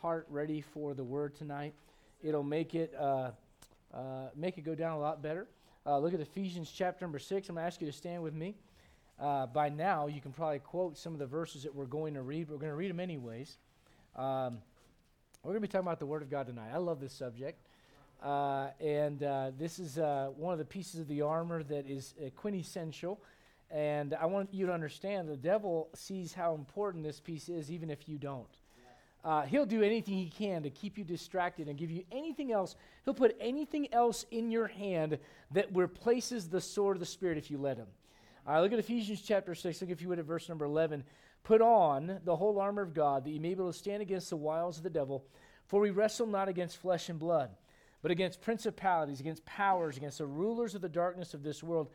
heart ready for the word tonight. It'll make it uh, uh, make it go down a lot better. Uh, look at Ephesians chapter number six. I'm going to ask you to stand with me. Uh, by now, you can probably quote some of the verses that we're going to read. But we're going to read them anyways. Um, we're going to be talking about the Word of God tonight. I love this subject. Uh, and this is one of the pieces of the armor that is quintessential. And I want you to understand the devil sees how important this piece is, even if you don't. Uh, he'll do anything he can to keep you distracted and give you anything else. He'll put anything else in your hand that replaces the sword of the Spirit if you let him. All right, look at Ephesians chapter 6. Look, if you would, at verse number 11. Put on the whole armor of God that you may be able to stand against the wiles of the devil. For we wrestle not against flesh and blood, but against principalities, against powers, against the rulers of the darkness of this world,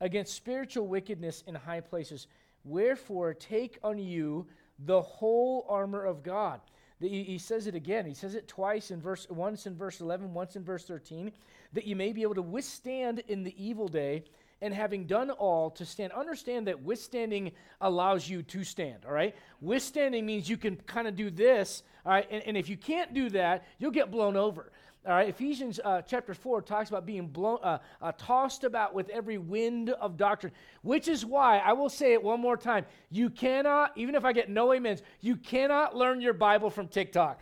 against spiritual wickedness in high places. Wherefore, take on you the whole armor of God. He, he says it again. He says it twice in verse once in verse 11, once in verse 13, that you may be able to withstand in the evil day and having done all to stand. Understand that withstanding allows you to stand, all right? Withstanding means you can kind of do this, all right? And, and, if you can't do that, you'll get blown over. All right, Ephesians uh, chapter 4 talks about being blown, uh, uh, tossed about with every wind of doctrine, which is why, I will say it one more time, you cannot, even if I get no amens, you cannot learn your Bible from TikTok.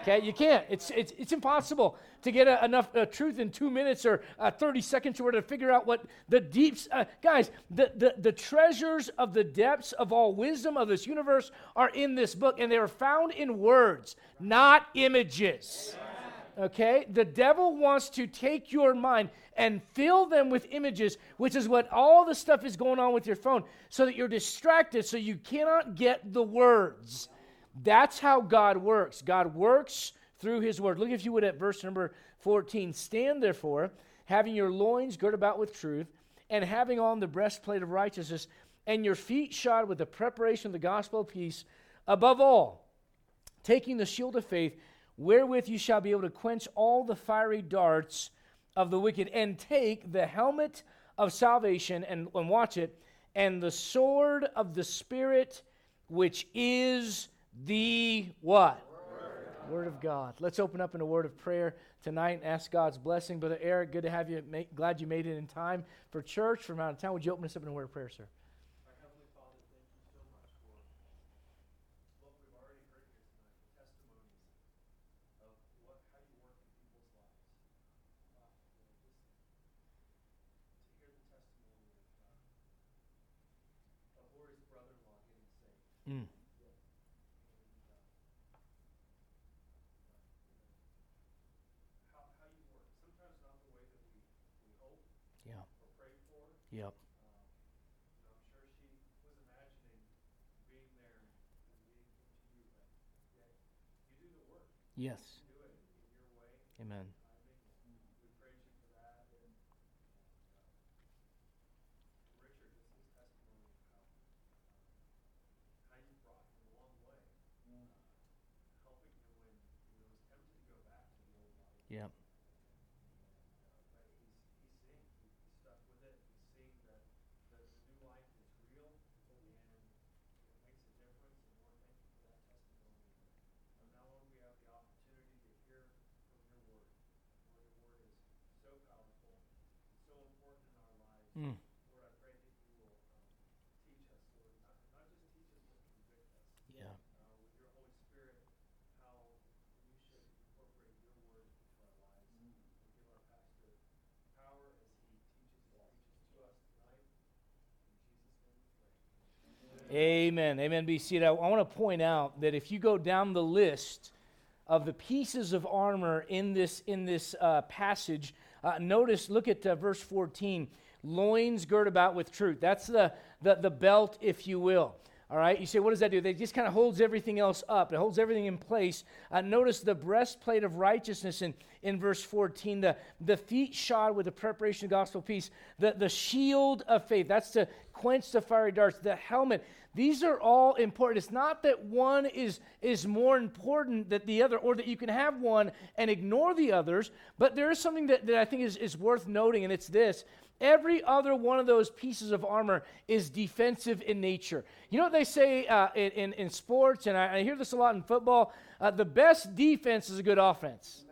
Okay, you can't. It's, it's, it's impossible to get a, enough uh, truth in two minutes or uh, 30 seconds or to figure out what the deeps. Uh, guys, the, the, the treasures of the depths of all wisdom of this universe are in this book, and they are found in words, not images. Amen. Okay? The devil wants to take your mind and fill them with images, which is what all the stuff is going on with your phone, so that you're distracted, so you cannot get the words. That's how God works. God works through his word. Look, if you would, at verse number 14. Stand therefore, having your loins girt about with truth, and having on the breastplate of righteousness, and your feet shod with the preparation of the gospel of peace, above all, taking the shield of faith wherewith you shall be able to quench all the fiery darts of the wicked, and take the helmet of salvation, and, and watch it, and the sword of the Spirit, which is the what? Word word of God. Let's open up in a word of prayer tonight and ask God's blessing. Brother Eric, good to have you. glad you made it in time for church from out of town. Would you open us up in a word of prayer, sir? Yes. Amen. Mm. Amen. Amen. Be seated. I, I want to point out that if you go down the list of the pieces of armor in this in this uh, passage, uh, notice. Look at uh, verse fourteen. Loins girt about with truth. That's the, the the belt, if you will. All right, you say, what does that do? It just kind of holds everything else up. It holds everything in place. Uh, notice the breastplate of righteousness in, in verse 14, the, the feet shod with the preparation of gospel peace, the, the shield of faith. That's to quench the fiery darts, the helmet. These are all important. It's not that one is, is more important than the other, or that you can have one and ignore the others, but there is something that, that I think is, is worth noting, and it's this. Every other one of those pieces of armor is defensive in nature. You know what they say uh, in, in, in, sports, and I, I, hear this a lot in football uh, the best defense is a good offense.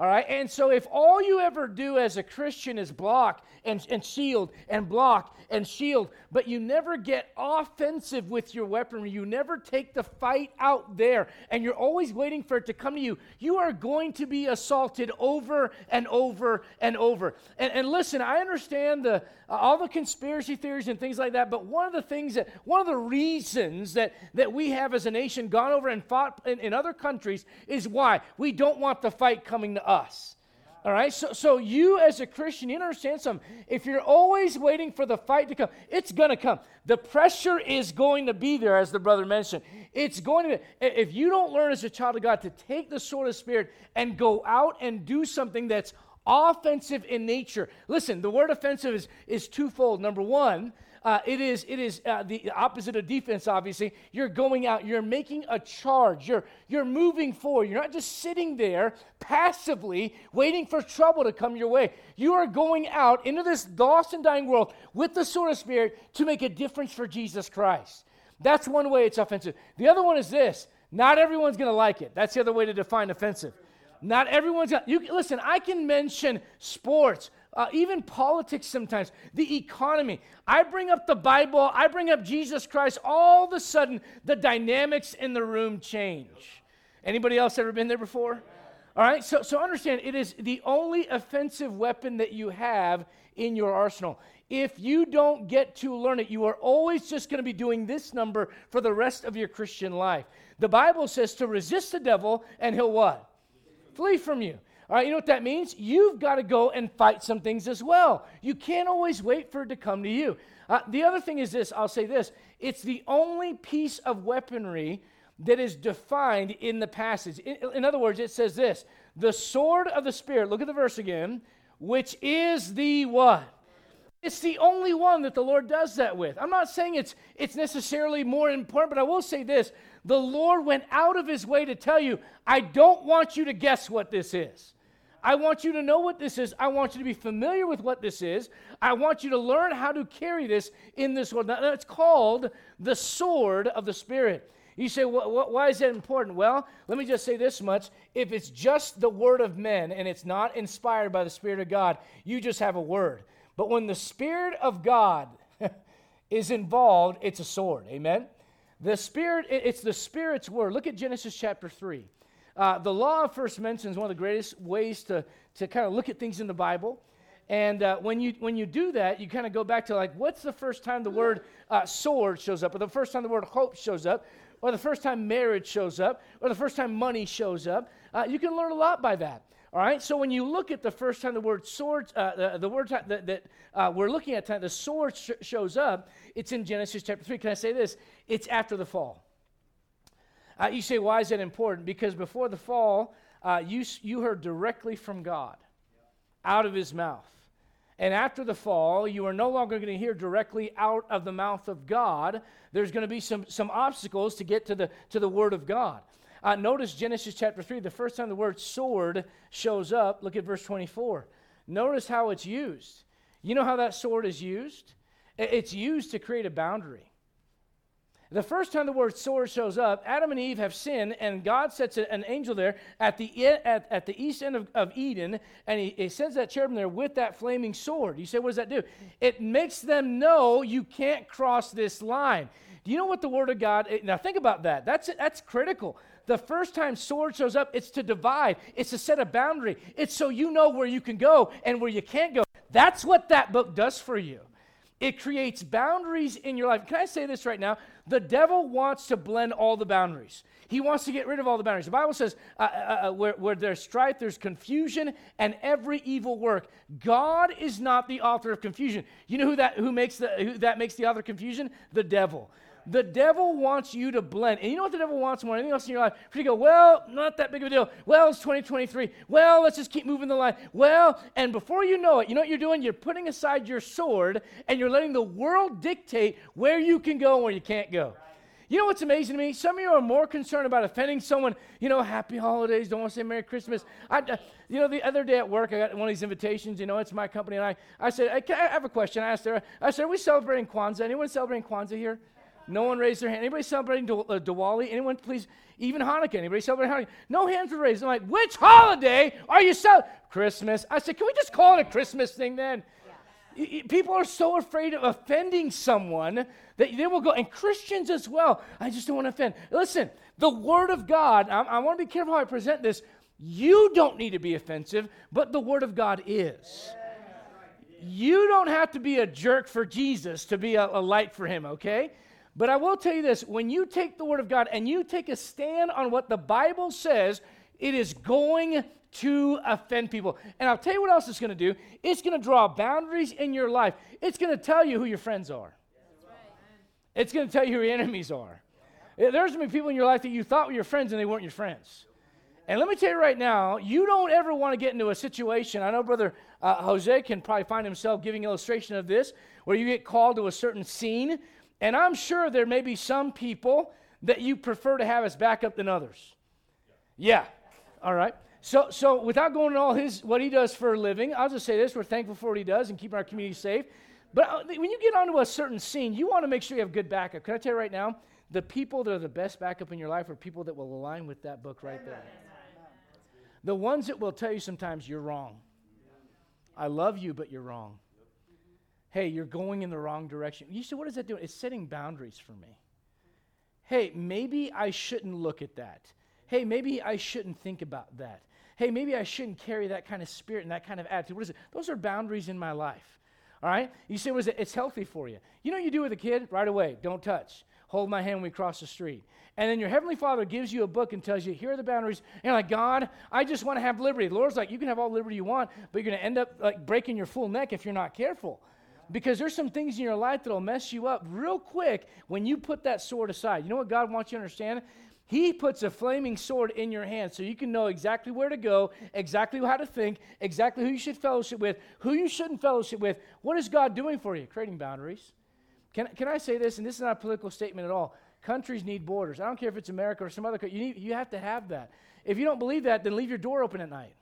All right, and so if all you ever do as a Christian is block and, and shield and block and shield, but you never get offensive with your weaponry, you never take the fight out there, and you're always waiting for it to come to you, you are going to be assaulted over and over and over. And, and listen, I understand the, all the conspiracy theories and things like that, but one of the things that, one of the reasons that, that we have as a nation gone over and fought in, in other countries is why? We don't want the fight coming to us. All right, so, so you as a Christian, you understand something. If you're always waiting for the fight to come, it's going to come. The pressure is going to be there, as the brother mentioned. It's going to be, if you don't learn as a child of God to take the sword of Spirit and go out and do something that's offensive in nature. Listen, the word offensive is, is twofold. Number one, uh, it is, it is uh, the opposite of defense, obviously. You're going out, you're making a charge, you're, you're moving forward. You're not just sitting there passively waiting for trouble to come your way. You are going out into this lost and dying world with the sword of Spirit to make a difference for Jesus Christ. That's one way it's offensive. The other one is this not everyone's going to like it. That's the other way to define offensive. Not everyone's got, you listen, I can mention sports, uh, even politics sometimes, the economy. I bring up the Bible, I bring up Jesus Christ, all of a sudden the dynamics in the room change. Anybody else ever been there before? All right, so, so understand it is the only offensive weapon that you have in your arsenal. If you don't get to learn it, you are always just going to be doing this number for the rest of your Christian life. The Bible says to resist the devil and he'll what? Flee from you. All right, you know what that means? You've got to go and fight some things as well. You can't always wait for it to come to you. Uh, the other thing is this I'll say this it's the only piece of weaponry that is defined in the passage. In, in other words, it says this the sword of the Spirit, look at the verse again, which is the what? It's the only one that the Lord does that with. I'm not saying it's, it's necessarily more important, but I will say this the Lord went out of his way to tell you, I don't want you to guess what this is. I want you to know what this is. I want you to be familiar with what this is. I want you to learn how to carry this in this world. Now, it's called the sword of the Spirit. You say, why is that important? Well, let me just say this much. If it's just the word of men and it's not inspired by the Spirit of God, you just have a word. But when the Spirit of God is involved, it's a sword. Amen? The Spirit, it's the Spirit's word. Look at Genesis chapter 3. Uh, the law first mentions one of the greatest ways to, to kind of look at things in the Bible. And uh, when, you, when you do that, you kind of go back to like, what's the first time the word uh, sword shows up, or the first time the word hope shows up, or the first time marriage shows up, or the first time money shows up? Uh, you can learn a lot by that. All right, so when you look at the first time the word sword, uh, the, the, word that, that uh, we're looking at, time the sword sh- shows up, it's in Genesis chapter 3. Can I say this? It's after the fall. Uh, you say, why is that important? Because before the fall, uh, you, you heard directly from God out of his mouth. And after the fall, you are no longer going to hear directly out of the mouth of God. There's going to be some, some obstacles to get to the, to the Word of God. Uh, notice Genesis chapter 3, the first time the word sword shows up, look at verse 24. Notice how it's used. You know how that sword is used? It's used to create a boundary. The first time the word sword shows up, Adam and Eve have sinned, and God sets an angel there at the, at, at the east end of, of Eden, and he, he sends that cherubim there with that flaming sword. You say, what does that do? It makes them know you can't cross this line. Do you know what the Word of God? Now think about that. That's that's critical. The first time sword shows up, it's to divide, it's to set a boundary, it's so you know where you can go and where you can't go. That's what that book does for you. It creates boundaries in your life. Can I say this right now? The devil wants to blend all the boundaries. He wants to get rid of all the boundaries. The Bible says, uh, uh, uh, where, where, there's strife, there's confusion, and every evil work. God is not the author of confusion. You know who that who makes the who that makes the author of confusion? The devil. The devil wants you to blend. And you know what the devil wants more than anything else in your life? For you to go, well, not that big of a deal. Well, it's 2023. Well, let's just keep moving the line. Well, and before you know it, you know what you're doing? You're putting aside your sword and you're letting the world dictate where you can go and where you can't go. You know what's amazing to me? Some of you are more concerned about offending someone. You know, happy holidays. Don't want to say Merry Christmas. I, uh, you know, the other day at work, I got one of these invitations. You know, it's my company, and I, I said, I, I have a question. I asked her. I said, Are we celebrating Kwanzaa? Anyone celebrating Kwanzaa here? No one raised their hand. Anybody celebrating uh, Diwali? Anyone, please? Even Hanukkah. Anybody celebrating Hanukkah? No hands were raised. I'm like, which holiday are you celebrating? Christmas. I said, can we just call it a Christmas thing then? People are so afraid of offending someone that they will go, and Christians as well. I just don't want to offend. Listen, the Word of God, I, I want to be careful how I present this. You don't need to be offensive, but the Word of God is. You don't have to be a jerk for Jesus to be a, a light for Him, okay? But I will tell you this when you take the Word of God and you take a stand on what the Bible says, it is going to offend people. And I'll tell you what else it's going to do it's going to draw boundaries in your life, it's going to tell you who your friends are, it's going to tell you who your enemies are. There's going to be people in your life that you thought were your friends and they weren't your friends. And let me tell you right now, you don't ever want to get into a situation. I know Brother uh, Jose can probably find himself giving illustration of this, where you get called to a certain scene and I'm sure there may be some people that you prefer to have as backup than others. Yeah. All right. So, so without going into all his what he does for a living, I'll just say this: we're thankful for what he does and keeping our community safe. But uh, when you get onto a certain scene, you want to make sure you have good backup. Can I tell you right now, the people that are the best backup in your life are people that will align with that book right there. The ones that will tell you sometimes you're wrong. I love you, but you're wrong hey, you're going in the wrong direction. You say, what is that doing? It's setting boundaries for me. Hey, maybe I shouldn't look at that. Hey, maybe I shouldn't think about that. Hey, maybe I shouldn't carry that kind of spirit and that kind of attitude. What is it? Those are boundaries in my life. All right? You say, what is it? It's healthy for you. You know you do with a kid? Right away, don't touch. Hold my hand when we cross the street. And then your Heavenly Father gives you a book and tells you, here are the boundaries. And you're like, God, I just want to have liberty. The Lord's like, you can have all liberty you want, but you're going to end up like breaking your full neck if you're not careful because there's some things in your life that'll mess you up real quick when you put that sword aside. You know what God wants you to understand? He puts a flaming sword in your hand so you can know exactly where to go, exactly how to think, exactly who you should fellowship with, who you shouldn't fellowship with. What is God doing for you? Creating boundaries. Can, can I say this? And this is not a political statement at all. Countries need borders. I don't care if it's America or some other country. You, need, you have to have that. If you don't believe that, then leave your door open at night.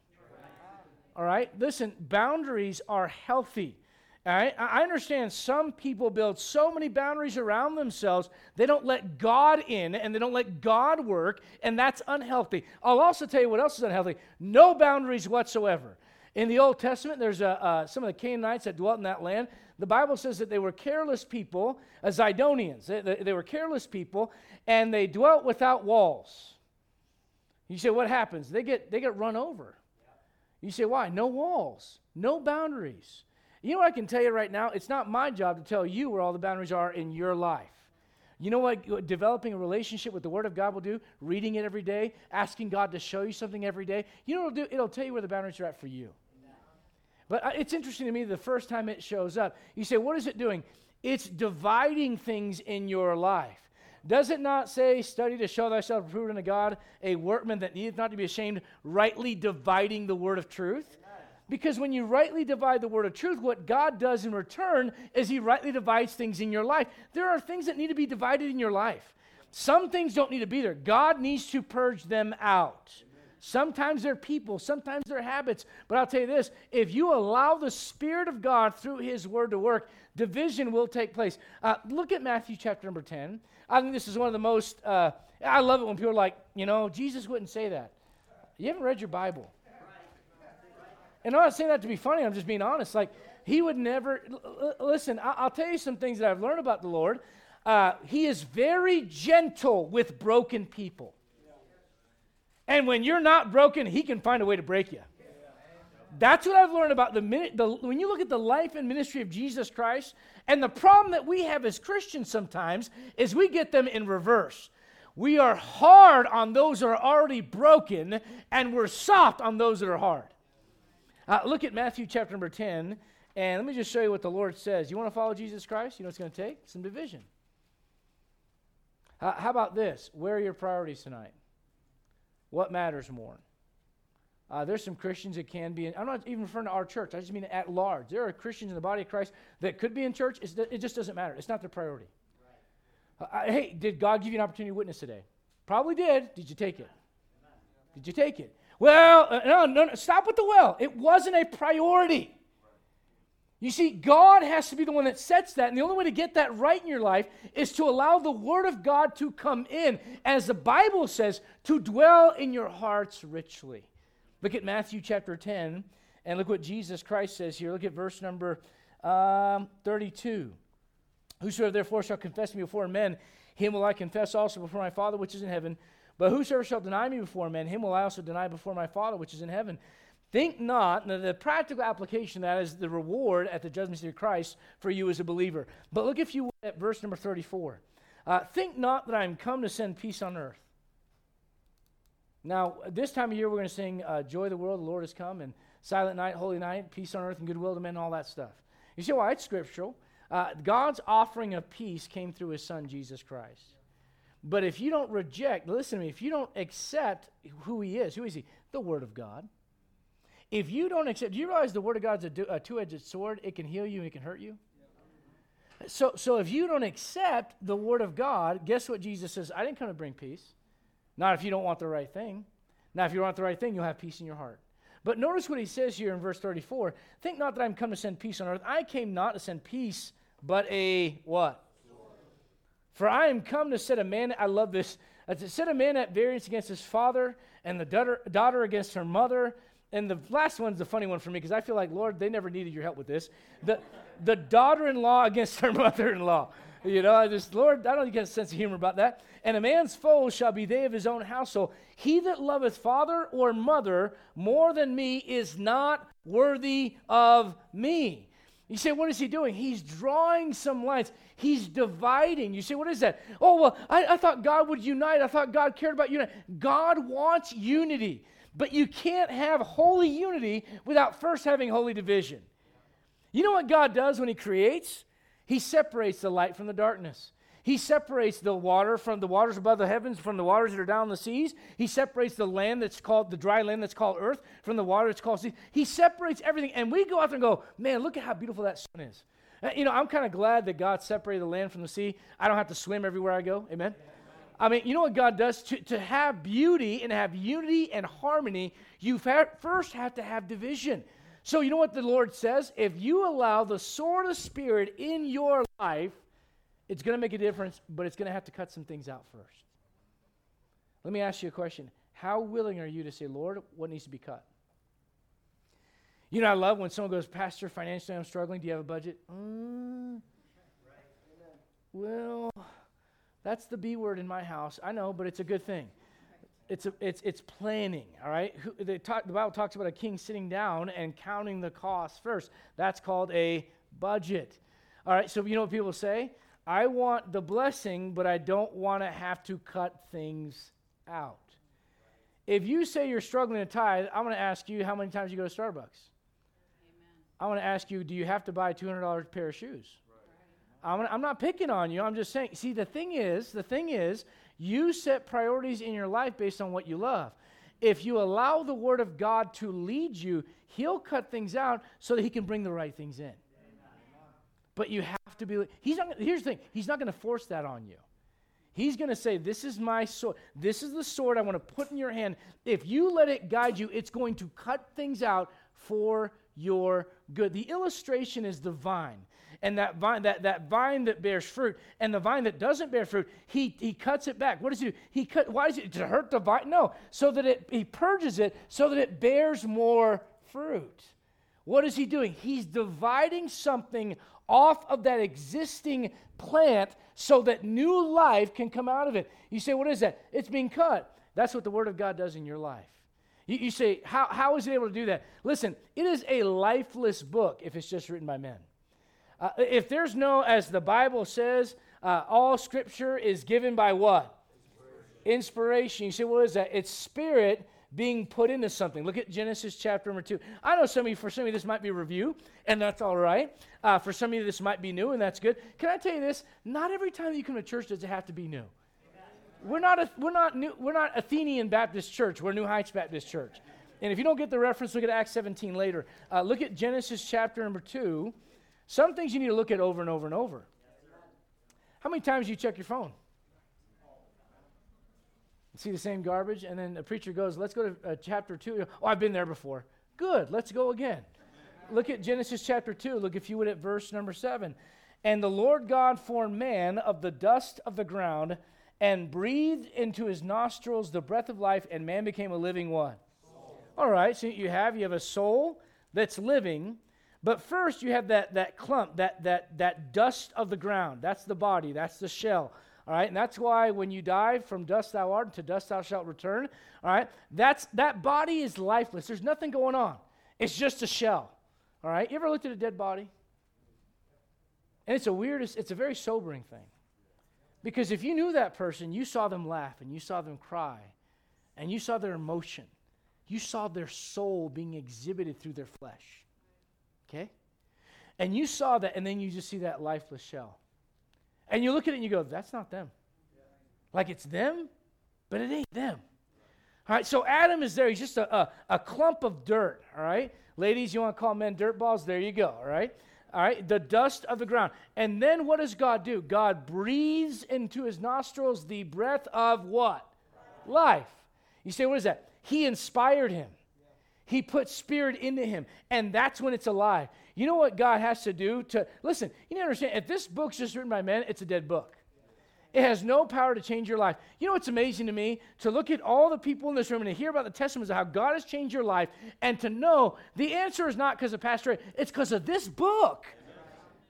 All right? Listen, boundaries are healthy. All right? I understand some people build so many boundaries around themselves, they don't let God in and they don't let God work, and that's unhealthy. I'll also tell you what else is unhealthy no boundaries whatsoever. In the Old Testament, there's a, uh, some of the Canaanites that dwelt in that land. The Bible says that they were careless people, as Zidonians. They, they, they were careless people, and they dwelt without walls. You say, what happens? They get, they get run over. You say, why? No walls, no boundaries. You know what I can tell you right now? It's not my job to tell you where all the boundaries are in your life. You know what developing a relationship with the Word of God will do? Reading it every day, asking God to show you something every day. You know what it'll do? It'll tell you where the boundaries are at for you. But it's interesting to me the first time it shows up. You say, what is it doing? It's dividing things in your life. Does it not say, study to show thyself approved unto God, a workman that needeth not to be ashamed, rightly dividing the word of truth? Because when you rightly divide the word of truth, what God does in return is He rightly divides things in your life. There are things that need to be divided in your life. Some things don't need to be there. God needs to purge them out. Sometimes they're people, sometimes they're habits. But I'll tell you this if you allow the Spirit of God through His Word to work, division will take place. Uh, look at Matthew chapter number 10. I think this is one of the most, uh, I love it when people are like, you know, Jesus wouldn't say that. You haven't read your Bible. And I'm not saying that to be funny, I'm just being honest. Like, he would never, listen, I'll tell you some things that I've learned about the Lord. Uh, he is very gentle with broken people. And when you're not broken, he can find a way to break you. That's what I've learned about the minute. The, when you look at the life and ministry of Jesus Christ, and the problem that we have as Christians sometimes is we get them in reverse. We are hard on those that are already broken, and we're soft on those that are hard. Uh, look at Matthew chapter number 10, and let me just show you what the Lord says. You want to follow Jesus Christ? You know it's going to take? Some division. Uh, how about this? Where are your priorities tonight? What matters more? Uh, there's some Christians that can be in, I'm not even referring to our church, I just mean at large. There are Christians in the body of Christ that could be in church. It just doesn't matter. It's not their priority. Right. Uh, hey, did God give you an opportunity to witness today? Probably did. Did you take it? Did you take it? Well, uh, no, no, no, stop with the well. It wasn't a priority. You see, God has to be the one that sets that. And the only way to get that right in your life is to allow the Word of God to come in, as the Bible says, to dwell in your hearts richly. Look at Matthew chapter 10, and look what Jesus Christ says here. Look at verse number um, 32. Whosoever therefore shall confess me before men, him will I confess also before my Father which is in heaven. But whosoever shall deny me before men, him will I also deny before my Father which is in heaven. Think not, the practical application that is the reward at the judgment seat of Christ for you as a believer. But look, if you will, at verse number 34. Uh, think not that I am come to send peace on earth. Now, this time of year, we're going to sing uh, Joy of the World, the Lord has come, and Silent Night, Holy Night, Peace on Earth, and Goodwill to Men, and all that stuff. You see why it's scriptural? Uh, God's offering of peace came through his son, Jesus Christ. But if you don't reject, listen to me, if you don't accept who he is, who is he? The Word of God. If you don't accept, do you realize the Word of God's a, do, a two edged sword? It can heal you and it can hurt you. So, so if you don't accept the Word of God, guess what Jesus says? I didn't come to bring peace. Not if you don't want the right thing. Now, if you want the right thing, you'll have peace in your heart. But notice what he says here in verse 34 Think not that I'm come to send peace on earth. I came not to send peace, but a what? For I am come to set a man, I love this, uh, to set a man at variance against his father, and the daughter, daughter against her mother. And the last one's the funny one for me because I feel like, Lord, they never needed your help with this. The, the daughter in law against her mother in law. You know, I just, Lord, I don't get a sense of humor about that. And a man's foes shall be they of his own household. He that loveth father or mother more than me is not worthy of me. You say, what is he doing? He's drawing some lines. He's dividing. You say, what is that? Oh, well, I, I thought God would unite. I thought God cared about unity. God wants unity. But you can't have holy unity without first having holy division. You know what God does when He creates? He separates the light from the darkness. He separates the water from the waters above the heavens from the waters that are down the seas. He separates the land that's called the dry land that's called earth from the water that's called sea. He separates everything. And we go out there and go, man, look at how beautiful that sun is. Uh, you know, I'm kind of glad that God separated the land from the sea. I don't have to swim everywhere I go. Amen. I mean, you know what God does? To, to have beauty and have unity and harmony, you first have to have division. So, you know what the Lord says? If you allow the sword of Spirit in your life, it's going to make a difference, but it's going to have to cut some things out first. Let me ask you a question. How willing are you to say, Lord, what needs to be cut? You know, I love when someone goes, Pastor, financially I'm struggling. Do you have a budget? Mm, well, that's the B word in my house. I know, but it's a good thing. It's, a, it's, it's planning, all right? Talk, the Bible talks about a king sitting down and counting the costs first. That's called a budget. All right, so you know what people say? I want the blessing, but I don't want to have to cut things out. If you say you're struggling to tithe, I'm going to ask you how many times you go to Starbucks. Amen. I want to ask you, do you have to buy a $200 pair of shoes? I'm, I'm not picking on you. I'm just saying. See, the thing is, the thing is, you set priorities in your life based on what you love. If you allow the Word of God to lead you, He'll cut things out so that He can bring the right things in. But you have to be. He's not. Here's the thing. He's not going to force that on you. He's going to say, "This is my sword. This is the sword I want to put in your hand. If you let it guide you, it's going to cut things out for your good." The illustration is the vine and that vine, that, that vine that bears fruit, and the vine that doesn't bear fruit, he, he cuts it back. What does he do? He cut, why is it to hurt the vine? No, so that it he purges it so that it bears more fruit. What is he doing? He's dividing something off of that existing plant so that new life can come out of it. You say, what is that? It's being cut. That's what the Word of God does in your life. You, you say, how, how is it able to do that? Listen, it is a lifeless book if it's just written by men. Uh, if there's no, as the Bible says, uh, all scripture is given by what? Inspiration. Inspiration. You say, what is that? It's spirit being put into something. Look at Genesis chapter number two. I know some of you, for some of you, this might be review, and that's all right. Uh, for some of you, this might be new, and that's good. Can I tell you this? Not every time you come to church does it have to be new. We're not, a, we're, not new, we're not Athenian Baptist Church. We're New Heights Baptist Church. And if you don't get the reference, look at Acts 17 later. Uh, look at Genesis chapter number 2. Some things you need to look at over and over and over. How many times do you check your phone? See the same garbage? And then the preacher goes, Let's go to uh, chapter 2. Oh, I've been there before. Good, let's go again. Look at Genesis chapter 2. Look, if you would, at verse number 7. And the Lord God formed man of the dust of the ground and breathed into his nostrils the breath of life, and man became a living one. All right, so you have you have a soul that's living, but first you have that that clump, that that that dust of the ground. That's the body, that's the shell. All right, and that's why when you die, from dust thou art, and to dust thou shalt return. All right, that's that body is lifeless. There's nothing going on. It's just a shell. All right, you ever looked at a dead body? And it's a weird, it's a very sobering thing. Because if you knew that person, you saw them laugh and you saw them cry and you saw their emotion. You saw their soul being exhibited through their flesh. Okay? And you saw that, and then you just see that lifeless shell. And you look at it and you go, that's not them. Like it's them, but it ain't them. All right, so Adam is there. He's just a, a, a clump of dirt. All right? Ladies, you want to call men dirt balls? There you go. All right? All right, the dust of the ground. And then what does God do? God breathes into his nostrils the breath of what? Life. You say, what is that? He inspired him. He put spirit into him, and that's when it's alive. You know what God has to do to listen? You need to understand if this book's just written by men, it's a dead book. It has no power to change your life. You know what's amazing to me? To look at all the people in this room and to hear about the testimonies of how God has changed your life and to know the answer is not because of Pastor, it's because of this book.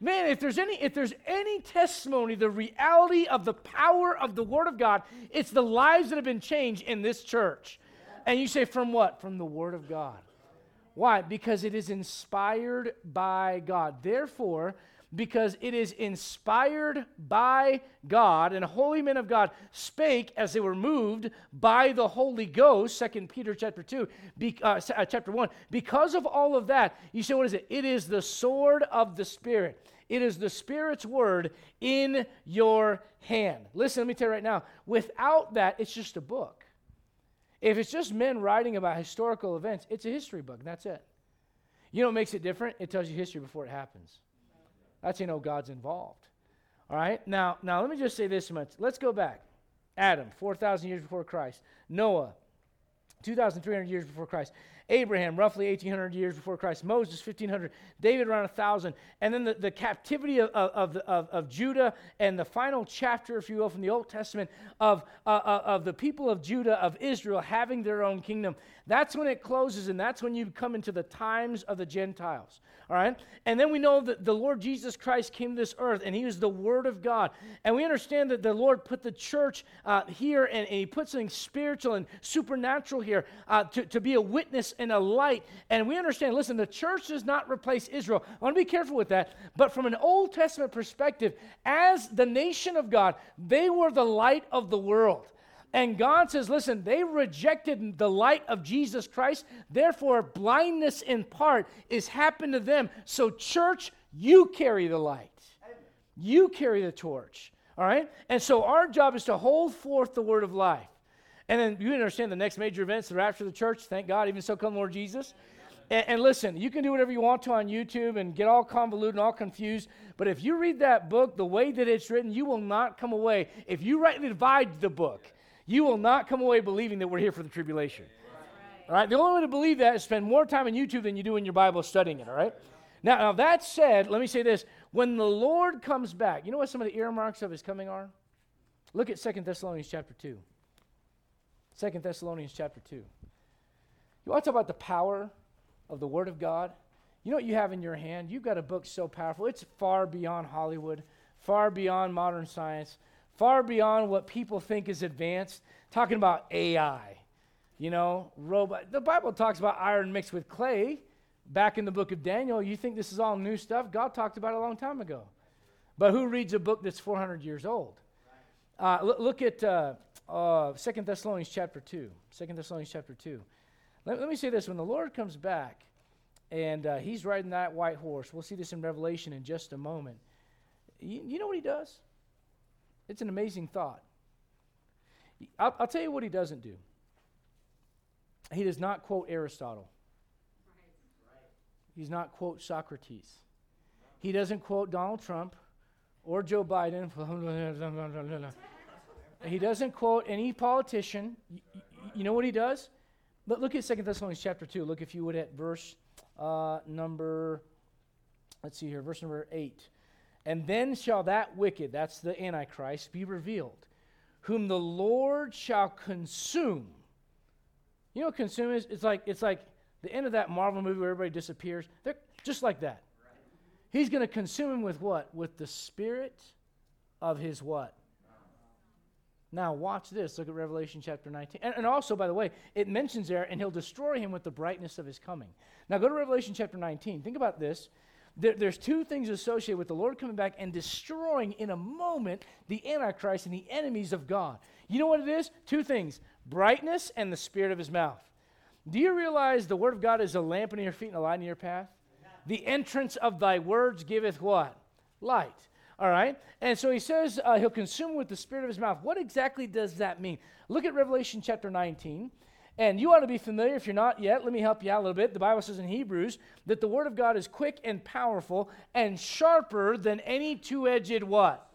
Man, if there's any if there's any testimony, the reality of the power of the Word of God, it's the lives that have been changed in this church. And you say, from what? From the Word of God. Why? Because it is inspired by God. Therefore, because it is inspired by God, and holy men of God spake as they were moved by the Holy Ghost. Second Peter chapter two, be, uh, uh, chapter one. Because of all of that, you say, what is it? It is the sword of the Spirit. It is the Spirit's word in your hand. Listen, let me tell you right now. Without that, it's just a book. If it's just men writing about historical events, it's a history book, and that's it. You know what makes it different? It tells you history before it happens. That's you know God's involved. All right? Now, now let me just say this much. Let's go back. Adam, 4,000 years before Christ. Noah, 2,300 years before Christ. Abraham, roughly 1,800 years before Christ. Moses, 1,500. David, around 1,000. And then the, the captivity of, of, of, of, Judah and the final chapter, if you will, from the Old Testament of, uh, uh, of the people of Judah, of Israel, having their own kingdom. That's when it closes, and that's when you come into the times of the Gentiles. All right? And then we know that the Lord Jesus Christ came to this earth, and he was the Word of God. And we understand that the Lord put the church uh, here, and, and, he put something spiritual and supernatural here uh, to, to be a witness and a light. And we understand, listen, the church does not replace Israel. I want to be careful with that. But from an Old Testament perspective, as the nation of God, they were the light of the world. And God says, listen, they rejected the light of Jesus Christ. Therefore, blindness in part is happened to them. So, church, you carry the light, you carry the torch. All right? And so, our job is to hold forth the word of life. And then you understand the next major events, the rapture of the church. Thank God, even so come Lord Jesus. And, and, listen, you can do whatever you want to on YouTube and get all convoluted and all confused. But if you read that book the way that it's written, you will not come away. If you rightly divide the book, you will not come away believing that we're here for the tribulation. All right? The only way to believe that is spend more time on YouTube than you do in your Bible studying it, all right? Now, now that said, let me say this. When the Lord comes back, you know what some of the earmarks of his coming are? Look at Second Thessalonians chapter 2. Second Thessalonians chapter 2. You want to talk about the power of the Word of God? You know what you have in your hand? You've got a book so powerful. It's far beyond Hollywood, far beyond modern science, far beyond what people think is advanced, talking about AI, you know, robot. The Bible talks about iron mixed with clay back in the book of Daniel. You think this is all new stuff? God talked about it a long time ago. But who reads a book that's 400 years old? Uh, look, at uh, uh, 2 Thessalonians chapter 2. 2 Thessalonians chapter 2. Let, let me say this. When the Lord comes back and uh, he's riding that white horse, we'll see this in Revelation in just a moment. You, you know what he does? It's an amazing thought. I'll, I'll tell you what he doesn't do. He does not quote Aristotle. He's not quote Socrates. He doesn't quote Donald Trump or Joe Biden. he doesn't quote any politician. You know what he does? But Look at 2 Thessalonians chapter 2. Look, if you would, at verse uh, number, let's see here, verse number 8. And then shall that wicked, that's the Antichrist, be revealed, whom the Lord shall consume. You know what consume is? It's like, it's like the end of that Marvel movie where everybody disappears. They're just like that. He's going to consume him with what? With the spirit of his what? Now, watch this. Look at Revelation chapter 19. And, and, also, by the way, it mentions there, and he'll destroy him with the brightness of his coming. Now, go to Revelation chapter 19. Think about this. There, there's two things associated with the Lord coming back and destroying in a moment the Antichrist and the enemies of God. You know what it is? Two things brightness and the spirit of his mouth. Do you realize the word of God is a lamp in your feet and a light in your path? The entrance of thy words giveth what? Light. All right? And so he says uh, he'll consume with the spirit of his mouth. What exactly does that mean? Look at Revelation chapter 19. And you ought to be familiar, if you're not yet, let me help you out a little bit. The Bible says in Hebrews that the Word of God is quick and powerful and sharper than any two edged what?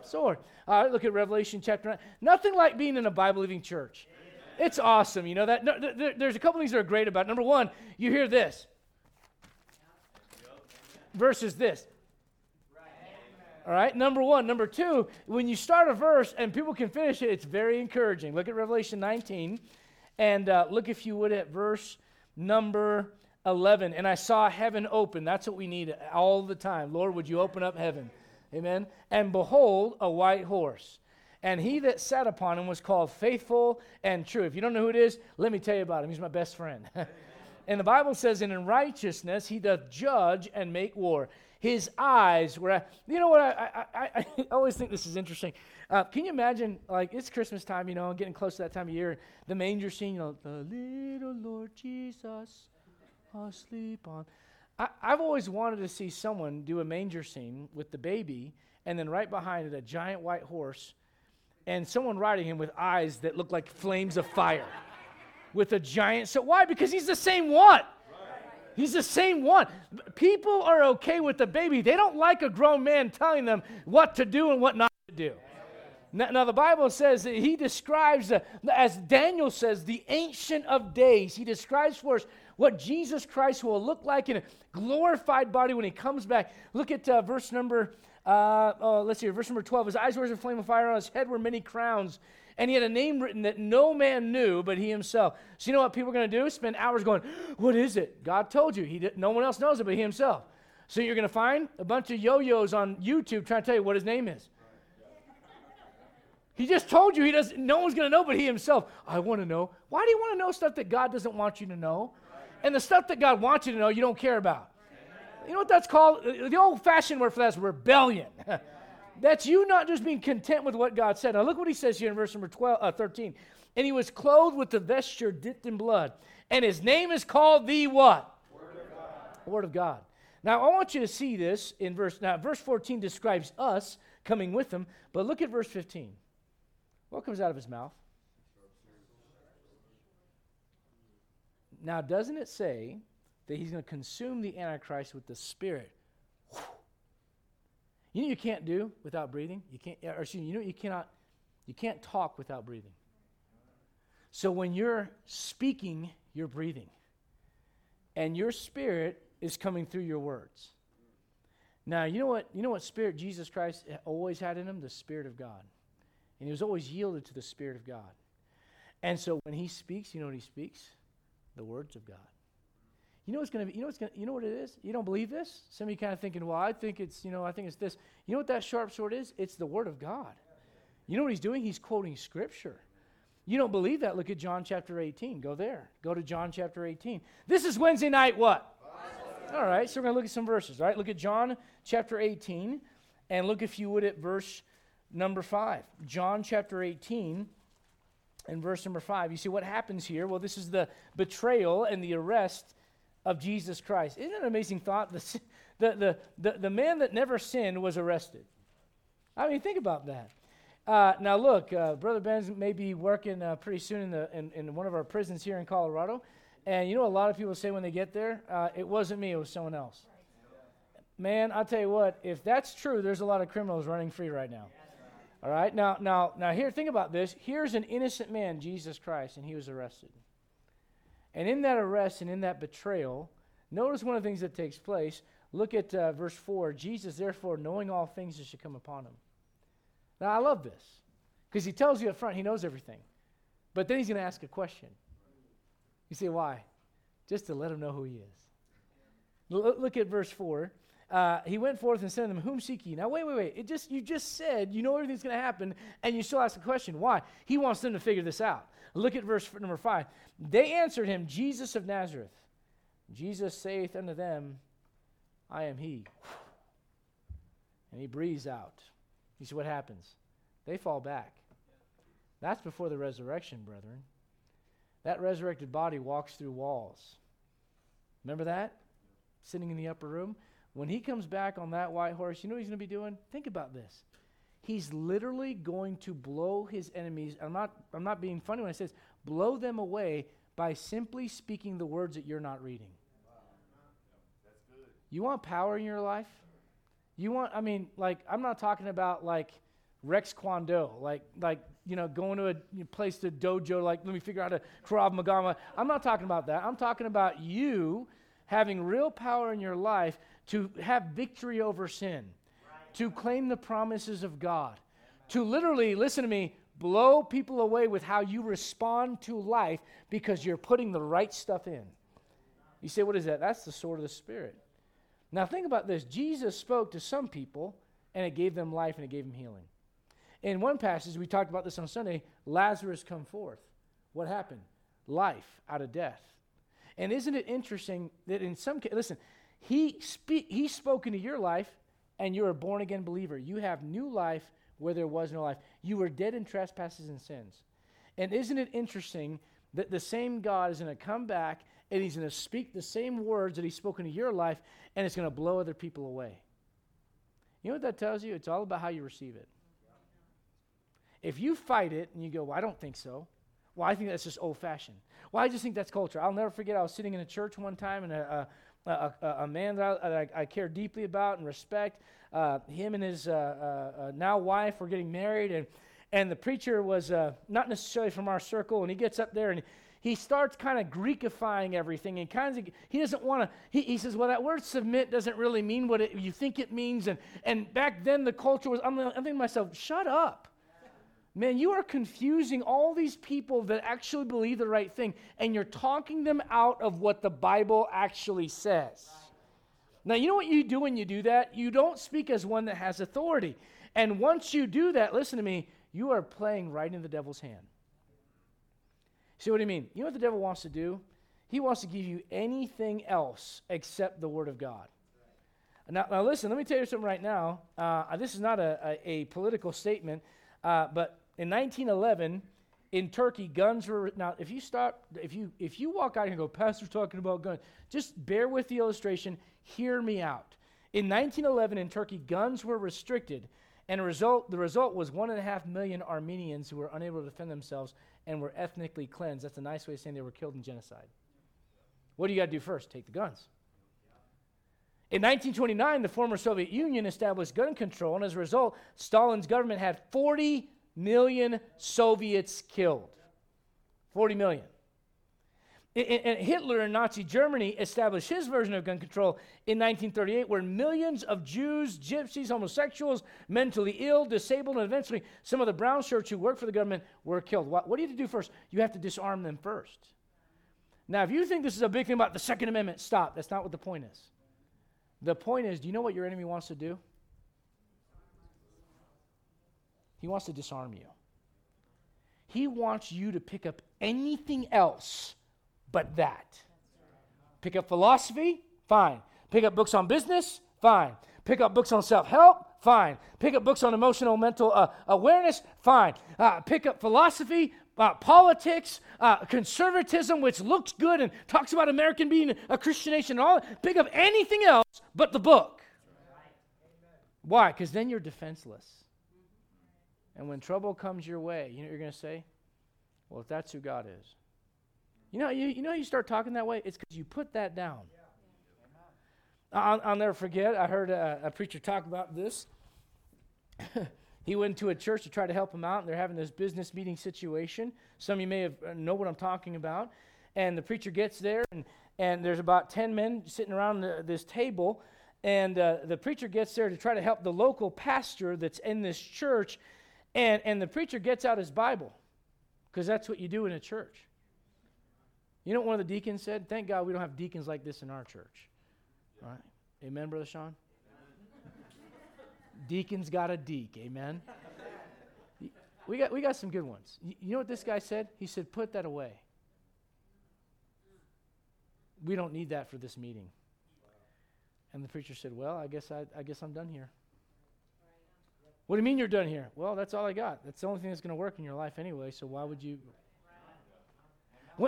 Sword. Sword. All right, look at Revelation chapter 9. Nothing like being in a Bible believing church. Amen. It's awesome, you know that. No, there, there's a couple things that are great about it. Number one, you hear this versus this. All right, number one. Number two, when you start a verse and people can finish it, it's very encouraging. Look at Revelation 19 and uh, look, if you would, at verse number 11. And I saw heaven open. That's what we need all the time. Lord, would you open up heaven? Amen. And behold, a white horse. And he that sat upon him was called faithful and true. If you don't know who it is, let me tell you about him. He's my best friend. and the Bible says, And in righteousness he doth judge and make war. His eyes were, you know what? I, I, I, I always think this is interesting. Uh, can you imagine, like, it's Christmas time, you know, getting close to that time of year, the manger scene, you know, the little Lord Jesus asleep on. I, I've always wanted to see someone do a manger scene with the baby, and then right behind it, a giant white horse, and someone riding him with eyes that look like flames of fire. with a giant. So, why? Because he's the same one. He's the same one. People are okay with the baby. They don't like a grown man telling them what to do and what not to do. Now, now, the Bible says that he describes, uh, as Daniel says, the Ancient of Days. He describes for us what Jesus Christ will look like in a glorified body when he comes back. Look at uh, verse number, uh, oh, let's see, verse number 12. His eyes were as a flame of fire, on his head were many crowns. And he had a name written that no man knew but he himself. So, you know what people are going to do? Spend hours going, What is it? God told you. He did, no one else knows it but he himself. So, you're going to find a bunch of yo yos on YouTube trying to tell you what his name is. He just told you he doesn't, no one's going to know but he himself. I want to know. Why do you want to know stuff that God doesn't want you to know? And the stuff that God wants you to know, you don't care about. You know what that's called? The old fashioned word for that is rebellion. that's you not just being content with what God said. Now, look what he says here in verse number 12, uh, 13. And he was clothed with the vesture dipped in blood. And his name is called the what? Word of God. Word of God. Now, I want you to see this in verse. Now, verse 14 describes us coming with him, but look at verse 15. What comes out of his mouth? Now, doesn't it say that he's going to consume the Antichrist with the Spirit? You know you can't do without breathing? You can't, or excuse me, you know you cannot, you can't talk without breathing. So when you're speaking, you're breathing. And your spirit is coming through your words. Now, you know what, you know what spirit Jesus Christ always had in him? The Spirit of God. And he was always yielded to the Spirit of God. And so when he speaks, you know what he speaks? The words of God. You know what's going to be, you know what's going you know what it is? You don't believe this? Some of you kind of thinking, well, I think it's, you know, I think it's this. You know what that sharp sword is? It's the word of God. You know what he's doing? He's quoting scripture. You don't believe that? Look at John chapter 18. Go there. Go to John chapter 18. This is Wednesday night what? All right, so we're going to look at some verses. All right, look at John chapter 18 and look if you would at verse number 5. John chapter 18 and verse number 5. You see what happens here? Well, this is the betrayal and the arrest of Jesus Christ. Isn't it an amazing thought? The, the, the, the, man that never sinned was arrested. I mean, think about that. Uh, now, look, uh, Brother Ben may be working uh, pretty soon in, the, in, in, one of our prisons here in Colorado. And you know a lot of people say when they get there? Uh, it wasn't me, it was someone else. Man, I'll tell you what, if that's true, there's a lot of criminals running free right now. All right? Now, now, now here, think about this. Here's an innocent man, Jesus Christ, and he was arrested. And in that arrest and in that betrayal, notice one of the things that takes place. Look at uh, verse 4. Jesus, therefore, knowing all things that should come upon him. Now, I love this because he tells you up front he knows everything. But then he's going to ask a question. You say, why? Just to let him know who he is. L- look at verse 4. Uh, he went forth and said to them, Whom seek ye? Now, wait, wait, wait. It just, you just said you know everything's going to happen, and you still ask the question. Why? He wants them to figure this out. Look at verse number 5. They answered him, Jesus of Nazareth. Jesus saith unto them, I am he. And he breathes out. You see what happens? They fall back. That's before the resurrection, brethren. That resurrected body walks through walls. Remember that? Sitting in the upper room. When he comes back on that white horse, you know what he's going to be doing? Think about this. He's literally going to blow his enemies. I'm not, I'm not being funny when I say this. Blow them away by simply speaking the words that you're not reading. You want power in your life? You want, I mean, like, I'm not talking about like Rex Kwon Do, like, like, you know, going to a place to dojo, like, let me figure out a Krav Magama. I'm not talking about that. I'm talking about you having real power in your life to have victory over sin, to claim the promises of God, to literally, listen to me, blow people away with how you respond to life because you're putting the right stuff in. You say, what is that? That's the sword of the Spirit. Now, think about this Jesus spoke to some people, and it gave them life and it gave them healing. In one passage, we talked about this on Sunday Lazarus come forth. What happened? Life out of death. And isn't it interesting that in some cases, listen, he spe- he's spoken to your life, and you're a born again believer. You have new life where there was no life. You were dead in trespasses and sins. And isn't it interesting that the same God is going to come back and he's going to speak the same words that he's spoken to your life, and it's going to blow other people away? You know what that tells you? It's all about how you receive it. If you fight it and you go, well, I don't think so. Well, I think that's just old fashioned. Well, I just think that's culture. I'll never forget, I was sitting in a church one time and a, a, a, man that I, I, I, care deeply about and respect, uh, him and his uh, uh, uh, now wife were getting married, and, and the preacher was uh, not necessarily from our circle, and he gets up there and he starts kind of Greekifying everything, and kind of he doesn't want to. He, he, says, "Well, that word submit doesn't really mean what it, you think it means." And and back then the culture was. I'm, I'm thinking to myself, "Shut up." Man, you are confusing all these people that actually believe the right thing, and you're talking them out of what the Bible actually says. Now, you know what you do when you do that? You don't speak as one that has authority. And once you do that, listen to me, you are playing right in the devil's hand. See what I mean? You know what the devil wants to do? He wants to give you anything else except the Word of God. Now, now listen, let me tell you something right now. Uh, this is not a, a, a political statement, uh, but in 1911, in Turkey, guns were now. If you start, if you if you walk out here and go, Pastor's talking about guns, just bear with the illustration. Hear me out. In 1911, in Turkey, guns were restricted, and result the result was one and a half million Armenians who were unable to defend themselves and were ethnically cleansed. That's a nice way of saying they were killed in genocide. What do you got to do first? Take the guns. In 1929, the former Soviet Union established gun control, and as a result, Stalin's government had 40 million Soviets killed. 40 million. And Hitler in Nazi Germany established his version of gun control in 1938, where millions of Jews, gypsies, homosexuals, mentally ill, disabled, and eventually some of the brown shirts who worked for the government were killed. What, what do you have to do first? You have to disarm them first. Now, if you think this is a big thing about the Second Amendment, stop. That's not what the point is. The point is do you know what your enemy wants to do? He wants to disarm you. He wants you to pick up anything else but that. Pick up philosophy? Fine. Pick up books on business? Fine. Pick up books on self help? Fine. Pick up books on emotional mental uh, awareness? Fine. Uh, pick up philosophy, uh, politics, uh, conservatism, which looks good and talks about American being a Christian nation and all. Pick up anything else but the book. Why? Because then you're defenseless. And when trouble comes your way, you know what you're going to say? Well, if that's who God is. You know, you, you know you start talking that way? It's because you put that down. I'll, I'll, never forget, I heard a, a preacher talk about this. he went to a church to try to help him out, and they're having this business meeting situation. Some of you may have uh, know what I'm talking about. And the preacher gets there, and, and there's about 10 men sitting around the, this table, and uh, the preacher gets there to try to help the local pastor that's in this church, and, and the preacher gets out his Bible, because that's what you do in a church. You know what one of the deacons said? Thank God we don't have deacons like this in our church. All right. Amen, Brother Sean? Deacons got a deek. Amen. We got, we got some good ones. You know what this guy said? He said, Put that away. We don't need that for this meeting. And the preacher said, Well, I guess, I, I guess I'm done here. What do you mean you're done here? Well, that's all I got. That's the only thing that's going to work in your life anyway, so why would you?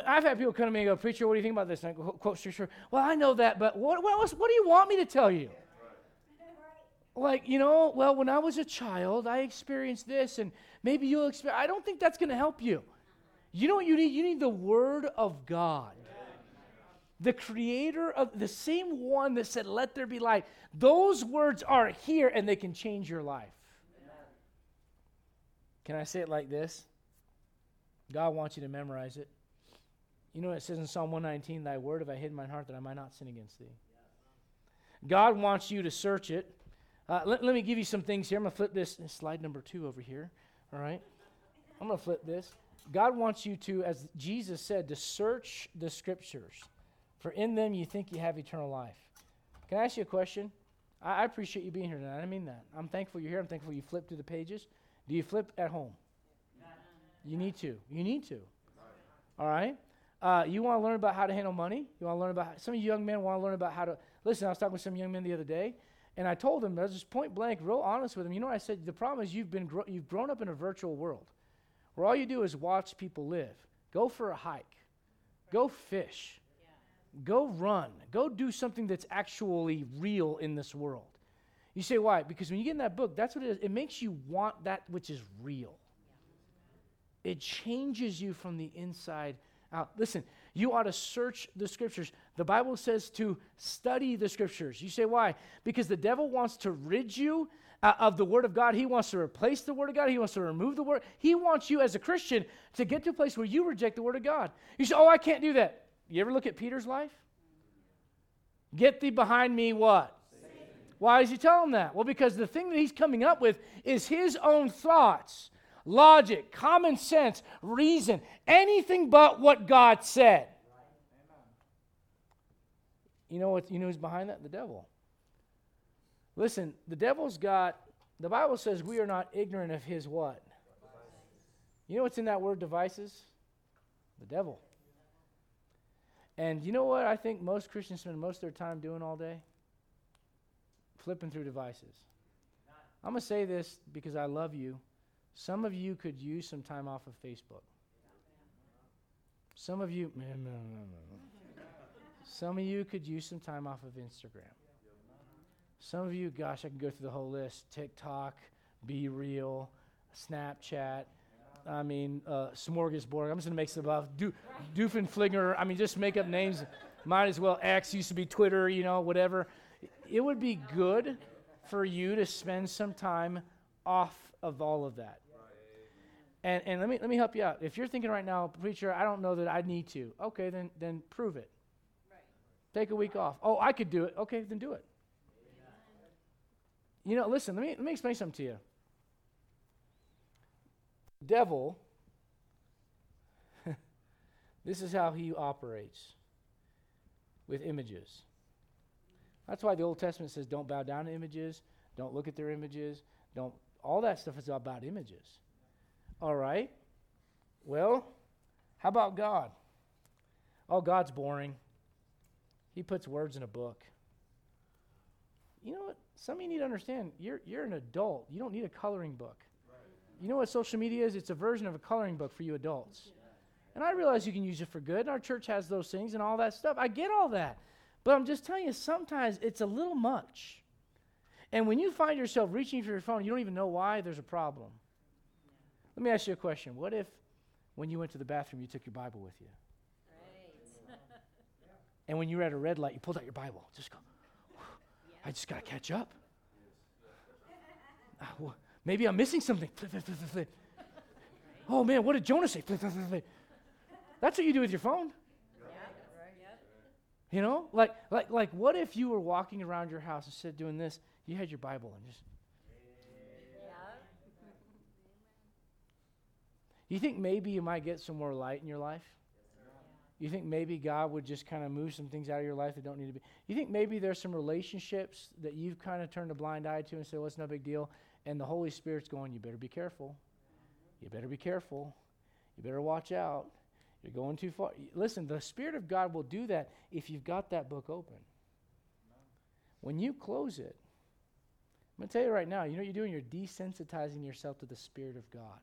I've had people come to me and go, Preacher, what do you think about this? And I go, quote scripture. Well, I know that, but what, what, else, what do you want me to tell you? Like, you know, well, when I was a child, I experienced this, and maybe you'll experience. I don't think that's going to help you. You know what you need? You need the Word of God the creator of the same one that said, Let there be light. Those words are here and they can change your life. Can I say it like this? God wants you to memorize it. You know it says in Psalm 119 Thy word have I hid in my heart that I might not sin against thee. God wants you to search it. Uh, let, let me give you some things here. I'm going to flip this, slide number two over here. All right? I'm going to flip this. God wants you to, as Jesus said, to search the scriptures for in them you think you have eternal life. Can I ask you a question? I, I appreciate you being here tonight. I mean that. I'm thankful you're here. I'm thankful you flipped through the pages. Do you flip at home? You need to. You need to. All right? Uh, you want to learn about how to handle money? You want to learn about, some of you young men want to learn about how to, listen, I was talking with some young men the other day, and I told them, I was just point blank, real honest with them. You know what I said? The problem is you've, been gro- you've grown up in a virtual world where all you do is watch people live. Go for a hike. Go fish. Go run. Go do something that's actually real in this world. You say, why? Because when you get in that book, that's what it is. It makes you want that which is real. It changes you from the inside out. Listen, you ought to search the scriptures. The Bible says to study the scriptures. You say, why? Because the devil wants to rid you uh, of the Word of God. He wants to replace the Word of God. He wants to remove the Word. He wants you as a Christian to get to a place where you reject the Word of God. You say, oh, I can't do that. You ever look at Peter's life? Get thee behind me, what? Why is he telling that? Well, because the thing that he's coming up with is his own thoughts, logic, common sense, reason, anything but what God said. You know what? You know who's behind that? The devil. Listen, the devil's got. The Bible says we are not ignorant of his what? You know what's in that word devices? The devil. And you know what I think most Christians spend most of their time doing all day? Flipping through devices. I'm going to say this because I love you. Some of you could use some time off of Facebook. Some of you. Some of you could use some time off of Instagram. Some of you, gosh, I can go through the whole list TikTok, BeReal, Snapchat, I mean, uh, smorgasbord. I'm just going to make some up. Do, Doofenflinger. I mean, just make up names. Might as well X used to be Twitter, you know, whatever. It would be good for you to spend some time off of all of that. And, and let me let me help you out. If you're thinking right now, preacher, I don't know that I need to. Okay, then then prove it. Right. Take a week off. Oh, I could do it. Okay, then do it. You know, listen. Let me let me explain something to you devil, this is how he operates with images. That's why the Old Testament says don't bow down to images, don't look at their images, don't all that stuff is about images. All right? Well, how about God? Oh, God's boring. He puts words in a book. You know what? Some of you need to understand you're, you're an adult. You don't need a coloring book. You know what social media is? It's a version of a coloring book for you adults. And I realize you can use it for good, and our church has those things and all that stuff. I get all that. But I'm just telling you, sometimes it's a little much. And when you find yourself reaching for your phone, you don't even know why, there's a problem. Let me ask you a question. What if when you went to the bathroom, you took your Bible with you? Right. And when you were at a red light, you pulled out your Bible. Just go, I just got to catch up. Ah, wha- maybe I'm missing something. Oh man, what did Jonah say? That's what you do with your phone. You know, like, like, like, what if you were walking around your house instead of doing this? You had your Bible and just. You think maybe you might get some more light in your life? You think maybe God would just kind of move some things out of your life that don't need to be? You think maybe there's some relationships that you've kind of turned a blind eye to and said, well, it's no big deal. And the Holy Spirit's going, you better be careful. You better be careful. You better watch out. You're going too far. Listen, the Spirit of God will do that if you've got that book open. When you close it, I'm going to tell you right now, you know what you're doing? You're desensitizing yourself to the Spirit of God.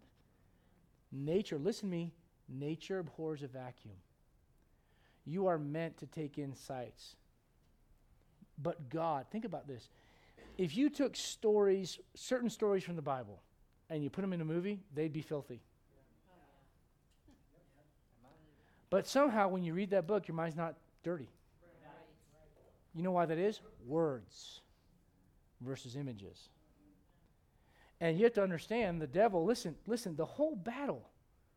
Nature, listen to me, nature abhors a vacuum. You are meant to take in sights. But God, think about this. If you took stories, certain stories from the Bible, and you put them in a movie, they'd be filthy. But somehow, when you read that book, your mind's not dirty. You know why that is? Words versus images. And you have to understand the devil, listen, listen, the whole battle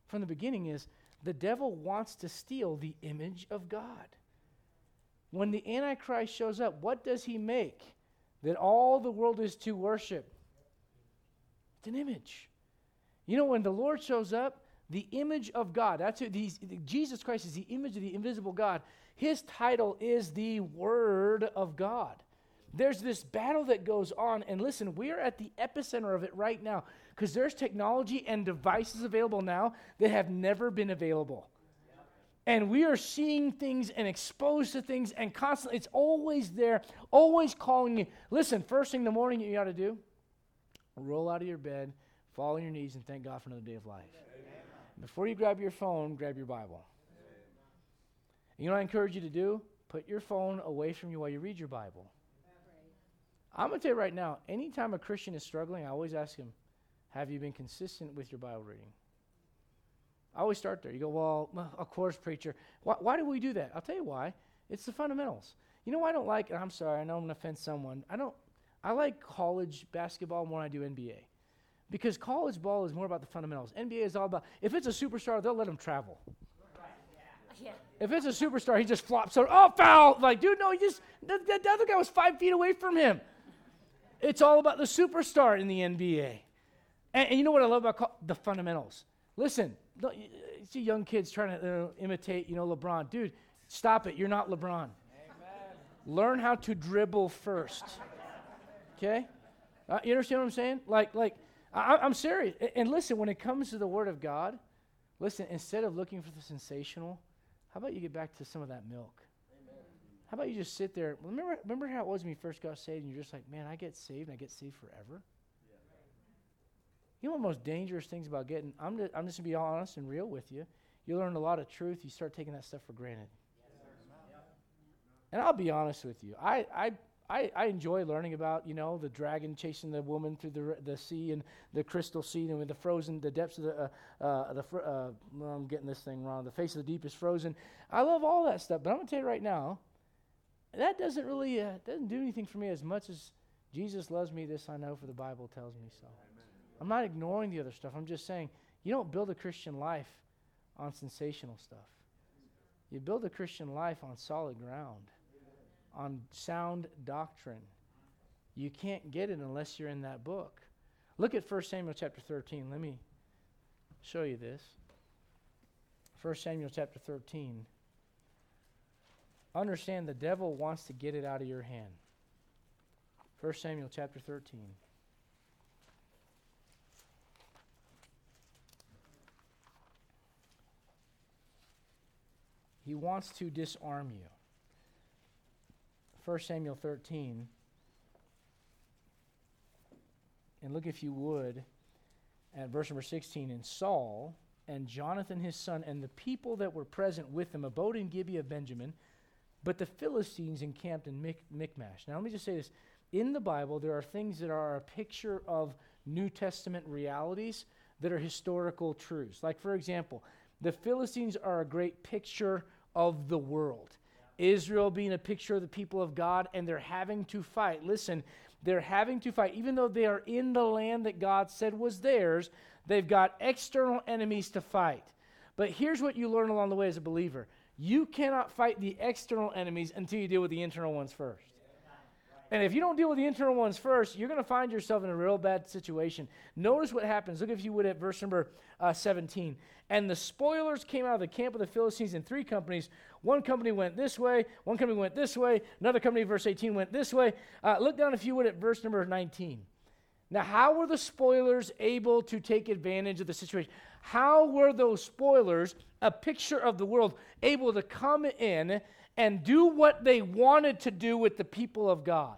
from the beginning is the devil wants to steal the image of God. When the Antichrist shows up, what does he make that all the world is to worship? It's an image. You know, when the Lord shows up, the image of God, that's who these, Jesus Christ is the image of the invisible God. His title is the Word of God. There's this battle that goes on, and listen, we are at the epicenter of it right now because there's technology and devices available now that have never been available. And we are seeing things and exposed to things, and constantly, it's always there, always calling you. Listen, first thing in the morning you got to do, roll out of your bed, fall on your knees, and thank God for another day of life. Before you grab your phone, grab your Bible. You know what I encourage you to do? Put your phone away from you while you read your Bible. I'm going to tell you right now, anytime a Christian is struggling, I always ask him, Have you been consistent with your Bible reading? I always start there. You go, Well, of course, preacher. Why, why do we do that? I'll tell you why. It's the fundamentals. You know, I don't like, and I'm sorry, I know I'm going to offend someone. I don't, I like college basketball more than I do NBA. Because college ball is more about the fundamentals. NBA is all about, if it's a superstar, they'll let him travel. Yeah. If it's a superstar, he just flops over. Oh, foul! Like, dude, no, he just the, the, the other guy was five feet away from him. It's all about the superstar in the NBA. And, and you know what I love about co- the fundamentals? Listen, don't- you see young kids trying to uh, imitate, you know, LeBron. Dude, stop it. You're not LeBron. Learn how to dribble first. Okay? Uh, you understand what I'm saying? Like, like I, I'm serious. And listen, when it comes to the Word of God, listen, instead of looking for the sensational, how about you get back to some of that milk? How about you just sit there? Remember, remember how it was when you first got saved and you're just like, man, I get saved and I get saved forever? You know what the most dangerous things about getting, I'm just, I'm just going to be honest and real with you. You learn a lot of truth, you start taking that stuff for granted. And I'll be honest with you. I, I, I, I enjoy learning about, you know, the dragon chasing the woman through the, the sea and the crystal sea and with the frozen, the depths of the, uh, uh, the fr- uh, well, I'm getting this thing wrong. The face of the deep is frozen. I love all that stuff, but I'm going to tell you right now, that doesn't really, uh, doesn't do anything for me as much as Jesus loves me. This I know, for the Bible tells me so. I'm not ignoring the other stuff. I'm just saying you don't build a Christian life on sensational stuff. You build a Christian life on solid ground, on sound doctrine. You can't get it unless you're in that book. Look at 1 Samuel chapter 13. Let me show you this. 1 Samuel chapter 13. Understand the devil wants to get it out of your hand. 1 Samuel chapter 13. He wants to disarm you. 1 Samuel 13. And look, if you would, at verse number 16. And Saul and Jonathan his son and the people that were present with him abode in Gibeah of Benjamin, but the Philistines encamped in Mic- Michmash. Now, let me just say this. In the Bible, there are things that are a picture of New Testament realities that are historical truths. Like, for example, the Philistines are a great picture of the world. Israel being a picture of the people of God, and they're having to fight. Listen, they're having to fight. Even though they are in the land that God said was theirs, they've got external enemies to fight. But here's what you learn along the way as a believer you cannot fight the external enemies until you deal with the internal ones first. And if you don't deal with the internal ones first, you're going to find yourself in a real bad situation. Notice what happens. Look, if you would, at verse number uh, 17. And the spoilers came out of the camp of the Philistines in three companies. One company went this way, one company went this way, another company, verse 18, went this way. Uh, look down, if you would, at verse number 19. Now, how were the spoilers able to take advantage of the situation? How were those spoilers, a picture of the world, able to come in and do what they wanted to do with the people of God?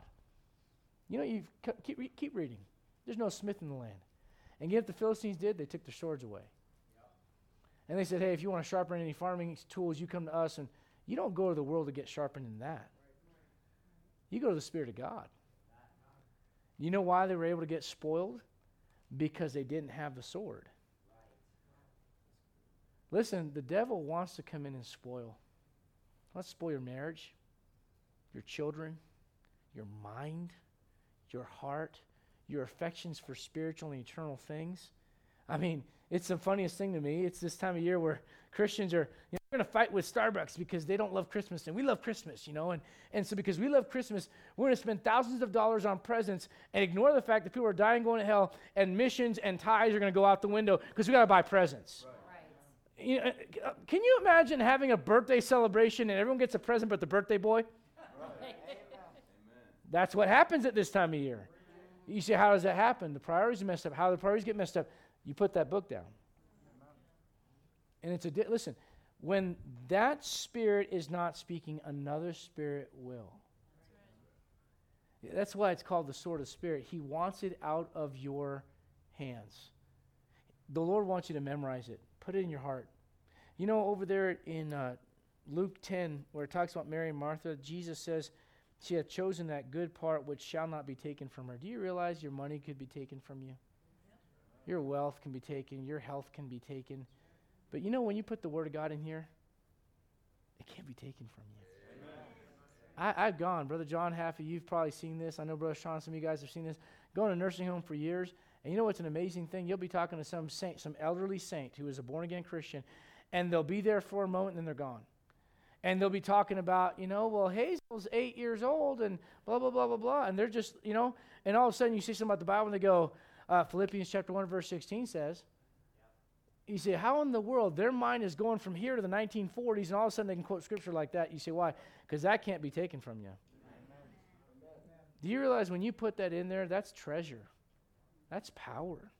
You know, you keep, keep reading. There's no smith in the land. And yet the Philistines did, they took their swords away. And they said, hey, if you want to sharpen any farming tools, you come to us. And you don't go to the world to get sharpened in that. You go to the Spirit of God. You know why they were able to get spoiled? Because they didn't have the sword. Listen, the devil wants to come in and spoil. Let's spoil your marriage, your children, your mind, your heart, your affections for spiritual and eternal things. I mean, it's the funniest thing to me. It's this time of year where Christians are, you know, going to fight with Starbucks because they don't love Christmas and we love Christmas, you know. And, and so because we love Christmas, we're going to spend thousands of dollars on presents and ignore the fact that people are dying, going to hell, and missions and ties are going to go out the window because we got to buy presents. Right. You know, uh, can you imagine having a birthday celebration and everyone gets a present but the birthday boy? Right. That's what happens at this time of year. You say, how does that happen? The priorities are messed up. How do the priorities get messed up? You put that book down. And it's a, di- listen, when that spirit is not speaking, another spirit will. That's why it's called the sword of spirit. He wants it out of your hands. The Lord wants you to memorize it. Put it in your heart. You know, over there in uh, Luke 10, where it talks about Mary and Martha, Jesus says, She hath chosen that good part which shall not be taken from her. Do you realize your money could be taken from you? Your wealth can be taken, your health can be taken. But you know, when you put the Word of God in here, it can't be taken from you. I, have gone, Brother John Half of you've probably seen this. I know Brother Sean, some of you guys have seen this. Going to nursing home for years, and you know what's an amazing thing? You'll be talking to some saint, some elderly saint who is a born again Christian, and they'll be there for a moment and then they're gone. And they'll be talking about, you know, well, Hazel's eight years old and blah, blah, blah, blah, blah. And they're just, you know, and all of a sudden you see something about the Bible and they go, uh, Philippians chapter 1, verse 16 says, you say, how in the world their mind is going from here to the 1940s and all of a sudden they can quote scripture like that? You say, why? Because that can't be taken from you. Do you realize when you put that in there, that's treasure? That's power.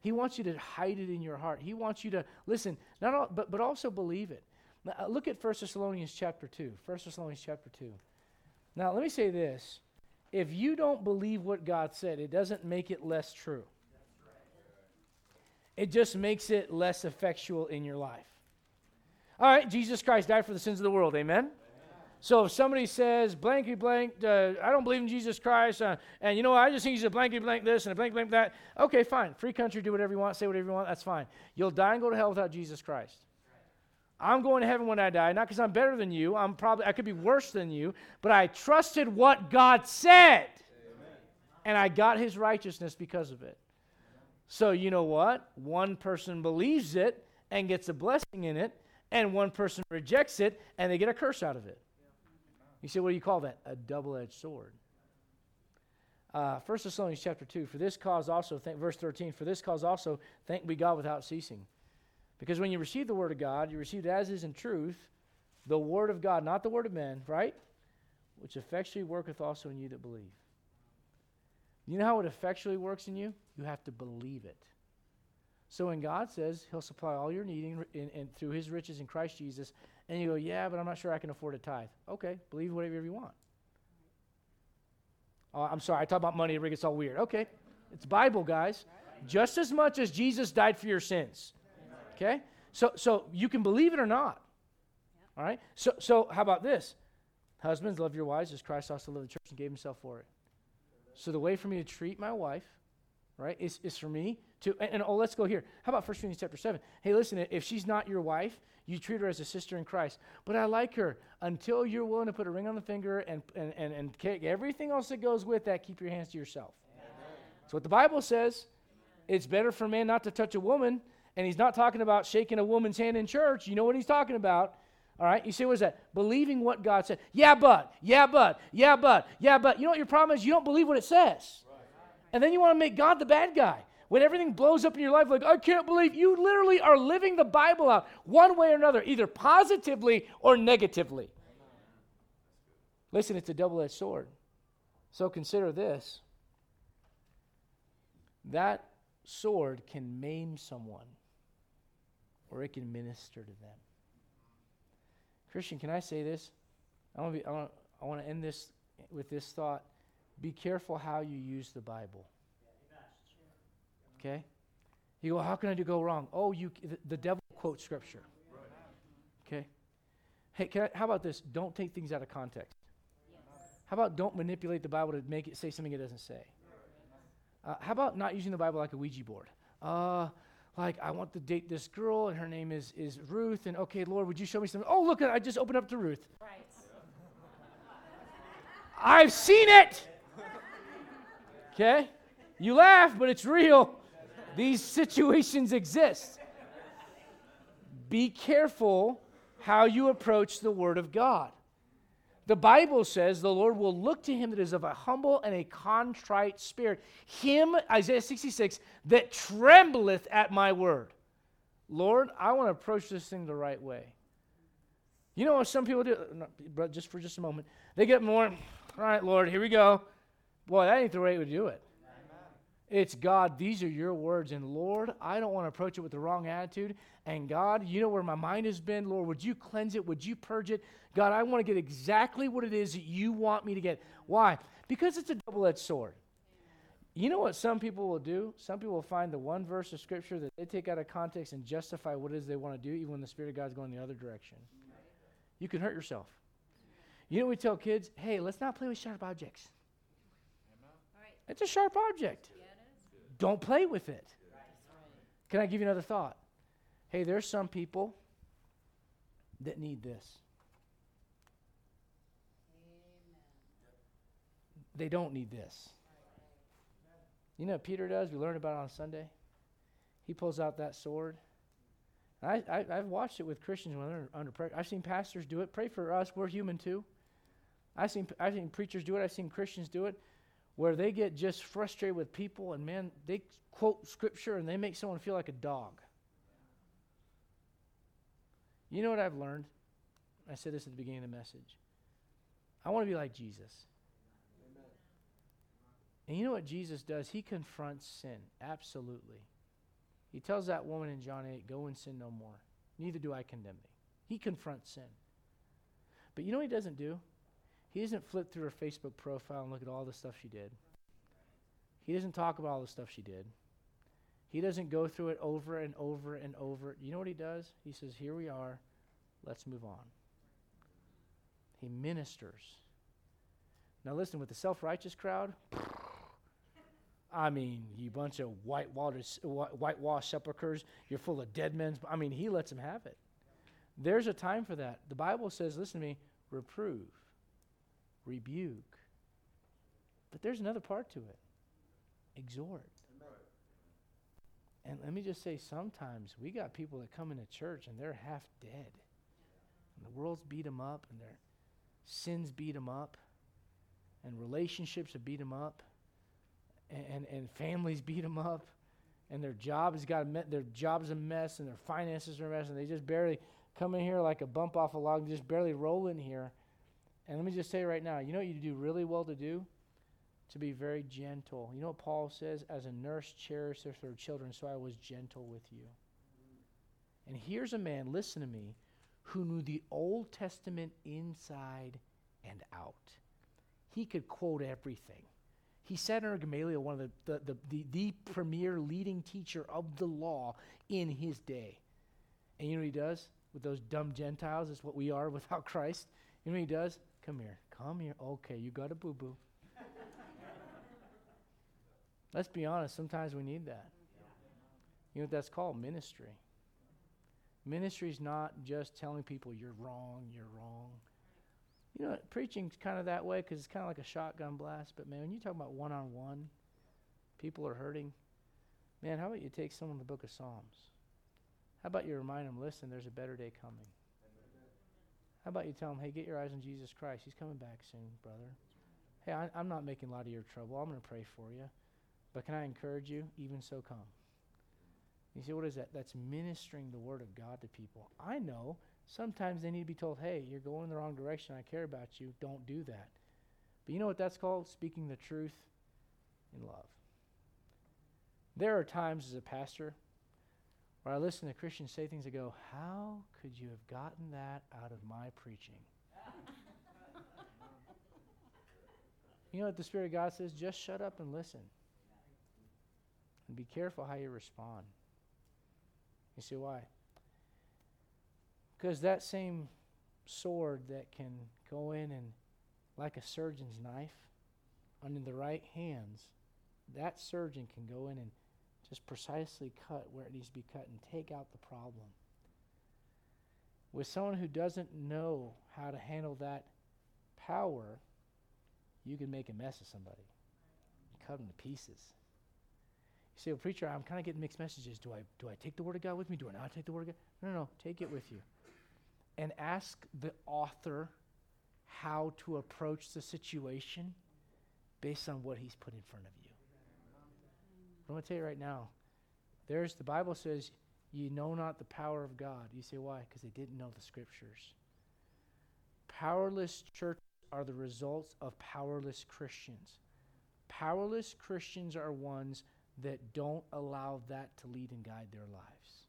He wants you to hide it in your heart. He wants you to listen, not all, but, but also believe it. Now, uh, look at 1 Thessalonians chapter 2. 1 Thessalonians chapter 2. Now, let me say this. If you don't believe what God said, it doesn't make it less true. It just makes it less effectual in your life. All right, Jesus Christ died for the sins of the world. Amen? So if somebody says blanky blank, uh, I don't believe in Jesus Christ, uh, and you know I just think he's a blanky blank this and a blank blank that. Okay, fine. Free country, do whatever you want, say whatever you want. That's fine. You'll die and go to hell without Jesus Christ. I'm going to heaven when I die, not because I'm better than you. I'm probably I could be worse than you, but I trusted what God said, Amen. and I got His righteousness because of it. So you know what? One person believes it and gets a blessing in it, and one person rejects it and they get a curse out of it. You say, what do you call that? A double edged sword. Uh, 1 Thessalonians chapter 2, for this cause also, thank, verse 13, for this cause also, thank be God without ceasing. Because when you receive the word of God, you receive it as is in truth, the word of God, not the word of men, right? Which effectually worketh also in you that believe. You know how it effectually works in you? You have to believe it. So when God says He'll supply all your needing in, in, in, through His riches in Christ Jesus, and you go, yeah, but I'm not sure I can afford a tithe. Okay, believe whatever you want. Oh, I'm sorry, I talk about money, it gets all weird. Okay, it's Bible, guys. Just as much as Jesus died for your sins. Okay, so so you can believe it or not. All right. So so how about this? Husbands, love your wives as Christ also loved the church and gave Himself for it. So the way for me to treat my wife right? It's, it's for me to, and, and, oh, let's go here. How about 1 Corinthians chapter 7? Hey, listen, if she's not your wife, you treat her as a sister in Christ. But I like her until you're willing to put a ring on the finger and, and, and, and everything else that goes with that, keep your hands to yourself. That's what the Bible says. It's better for man not to touch a woman. And he's not talking about shaking a woman's hand in church. You know what he's talking about. All right, you see what is that? Believing what God said. Yeah, but, yeah, but, yeah, but, yeah, but. You know what your problem is? You don't believe what it says. And then you want to make God the bad guy. When everything blows up in your life, like, I can't believe you literally are living the Bible out one way or another, either positively or negatively. Listen, it's a double edged sword. So consider this that sword can maim someone or it can minister to them. Christian, can I say this? I want to, end this with this thought. Be careful how you use the Bible. Okay? You go, how can I do go wrong? Oh, you the, the devil quotes scripture. Okay? Hey, I, how about this? Don't take things out of context. How about don't manipulate the Bible to make it say something it doesn't say? Uh, how about not using the Bible like a Ouija board? Uh, like I want to date this girl and her name is is Ruth and okay, Lord, would you show me something? Oh, look, I just opened up to Ruth. Right. I've seen it. Okay? You laugh, but it's real. These situations exist. Be careful how you approach the Word of God. The Bible says the Lord will look to him that is of a humble and a contrite spirit. Him, Isaiah 66, that trembleth at my word. Lord, I want to approach this thing the right way. You know what some people do? But just for just a moment, they get more, all right, Lord, here we go. Boy, that ain't the way to do it. It's God, these are your words. And Lord, I don't want to approach it with the wrong attitude. And God, you know where my mind has been. Lord, would you cleanse it? Would you purge it? God, I want to get exactly what it is that you want me to get. Why? Because it's a double edged sword. You know what some people will do? Some people will find the one verse of Scripture that they take out of context and justify what it is they want to do, even when the Spirit of God is going the other direction. You can hurt yourself. You know, we tell kids, hey, let's not play with sharp objects. It's a sharp object. Don't play with it. Can I give you another thought? Hey, there's some people that need this. They don't need this. You know what Peter does? We learned about it on Sunday. He pulls out that sword. I, I, have watched it with Christians when they're under pressure. I've seen pastors do it. Pray for us. We're human too. I've seen, I've seen preachers do it. I've seen Christians do it where they get just frustrated with people and man, they quote scripture and they make someone feel like a dog. You know what I've learned? I said this at the beginning of the message. I want to be like Jesus. Amen. And you know what Jesus does? He confronts sin. Absolutely. He tells that woman in John 8, Go and sin no more. Neither do I condemn thee. He confronts sin. But you know what he doesn't do? He doesn't flip through her Facebook profile and look at all the stuff she did. He doesn't talk about all the stuff she did. He doesn't go through it over and over and over. You know what he does? He says, Here we are. Let's move on. He ministers. Now, listen, with the self righteous crowd, I mean, you bunch of whitewashed, whitewashed sepulchres, you're full of dead men. I mean, he lets them have it. There's a time for that. The Bible says, listen to me, reprove rebuke. But there's another part to it exhort. And let me just say, sometimes we got people that come into church and they're half dead. And the world's beat them up, and their sins beat them up, and relationships have beat them up, and, and, and families beat them up, and their job has got me- their job's a mess, and their finances are a mess, and they just barely come in here like a bump off a log, just barely roll in here. And let me just say right now, you know what you do really well to do? To be very gentle. You know what Paul says? As a nurse cherisheth her children, so I was gentle with you. And here's a man, listen to me, who knew the Old Testament inside and out. He could quote everything. He sat under Gamaliel, one of the, the, the, the, the premier leading teacher of the law in his day. And you know what he does with those dumb Gentiles? Is what we are without Christ. You know what he does? Come here. Come here. Okay, you got a boo boo. Let's be honest, sometimes we need that. You know what that's called? Ministry. Ministry is not just telling people you're wrong, you're wrong. You know, preaching's kind of that way because it's kind of like a shotgun blast. But man, when you talk about one on one, people are hurting. Man, how about you take someone the book of Psalms? How about you remind them, listen, there's a better day coming. How about you tell them, hey, get your eyes on Jesus Christ. He's coming back soon, brother. Hey, I, am not making light of your trouble. I'm going to pray for you. But can I encourage you? Even so, come. You see, what is that? That's ministering the word of God to people. I know sometimes they need to be told, hey, you're going in the wrong direction. I care about you. Don't do that. But you know what that's called? Speaking the truth in love. There are times as a pastor where I listen to Christians say things and go, How could you have gotten that out of my preaching? you know what the Spirit of God says? Just shut up and listen. And be careful how you respond. You see why? Because that same sword that can go in and, like a surgeon's knife, under the right hands, that surgeon can go in and just precisely cut where it needs to be cut and take out the problem. With someone who doesn't know how to handle that power, you can make a mess of somebody. You cut them to pieces. You say, well, preacher, I'm kind of getting mixed messages. Do I, do I take the word of God with me? Do I not take the word of God? No, no, no. Take it with you. And ask the author how to approach the situation based on what he's put in front of you. I'm going to tell you right now. There's the Bible says, "You know not the power of God." You say why? Because they didn't know the scriptures. Powerless churches are the results of powerless Christians. Powerless Christians are ones that don't allow that to lead and guide their lives.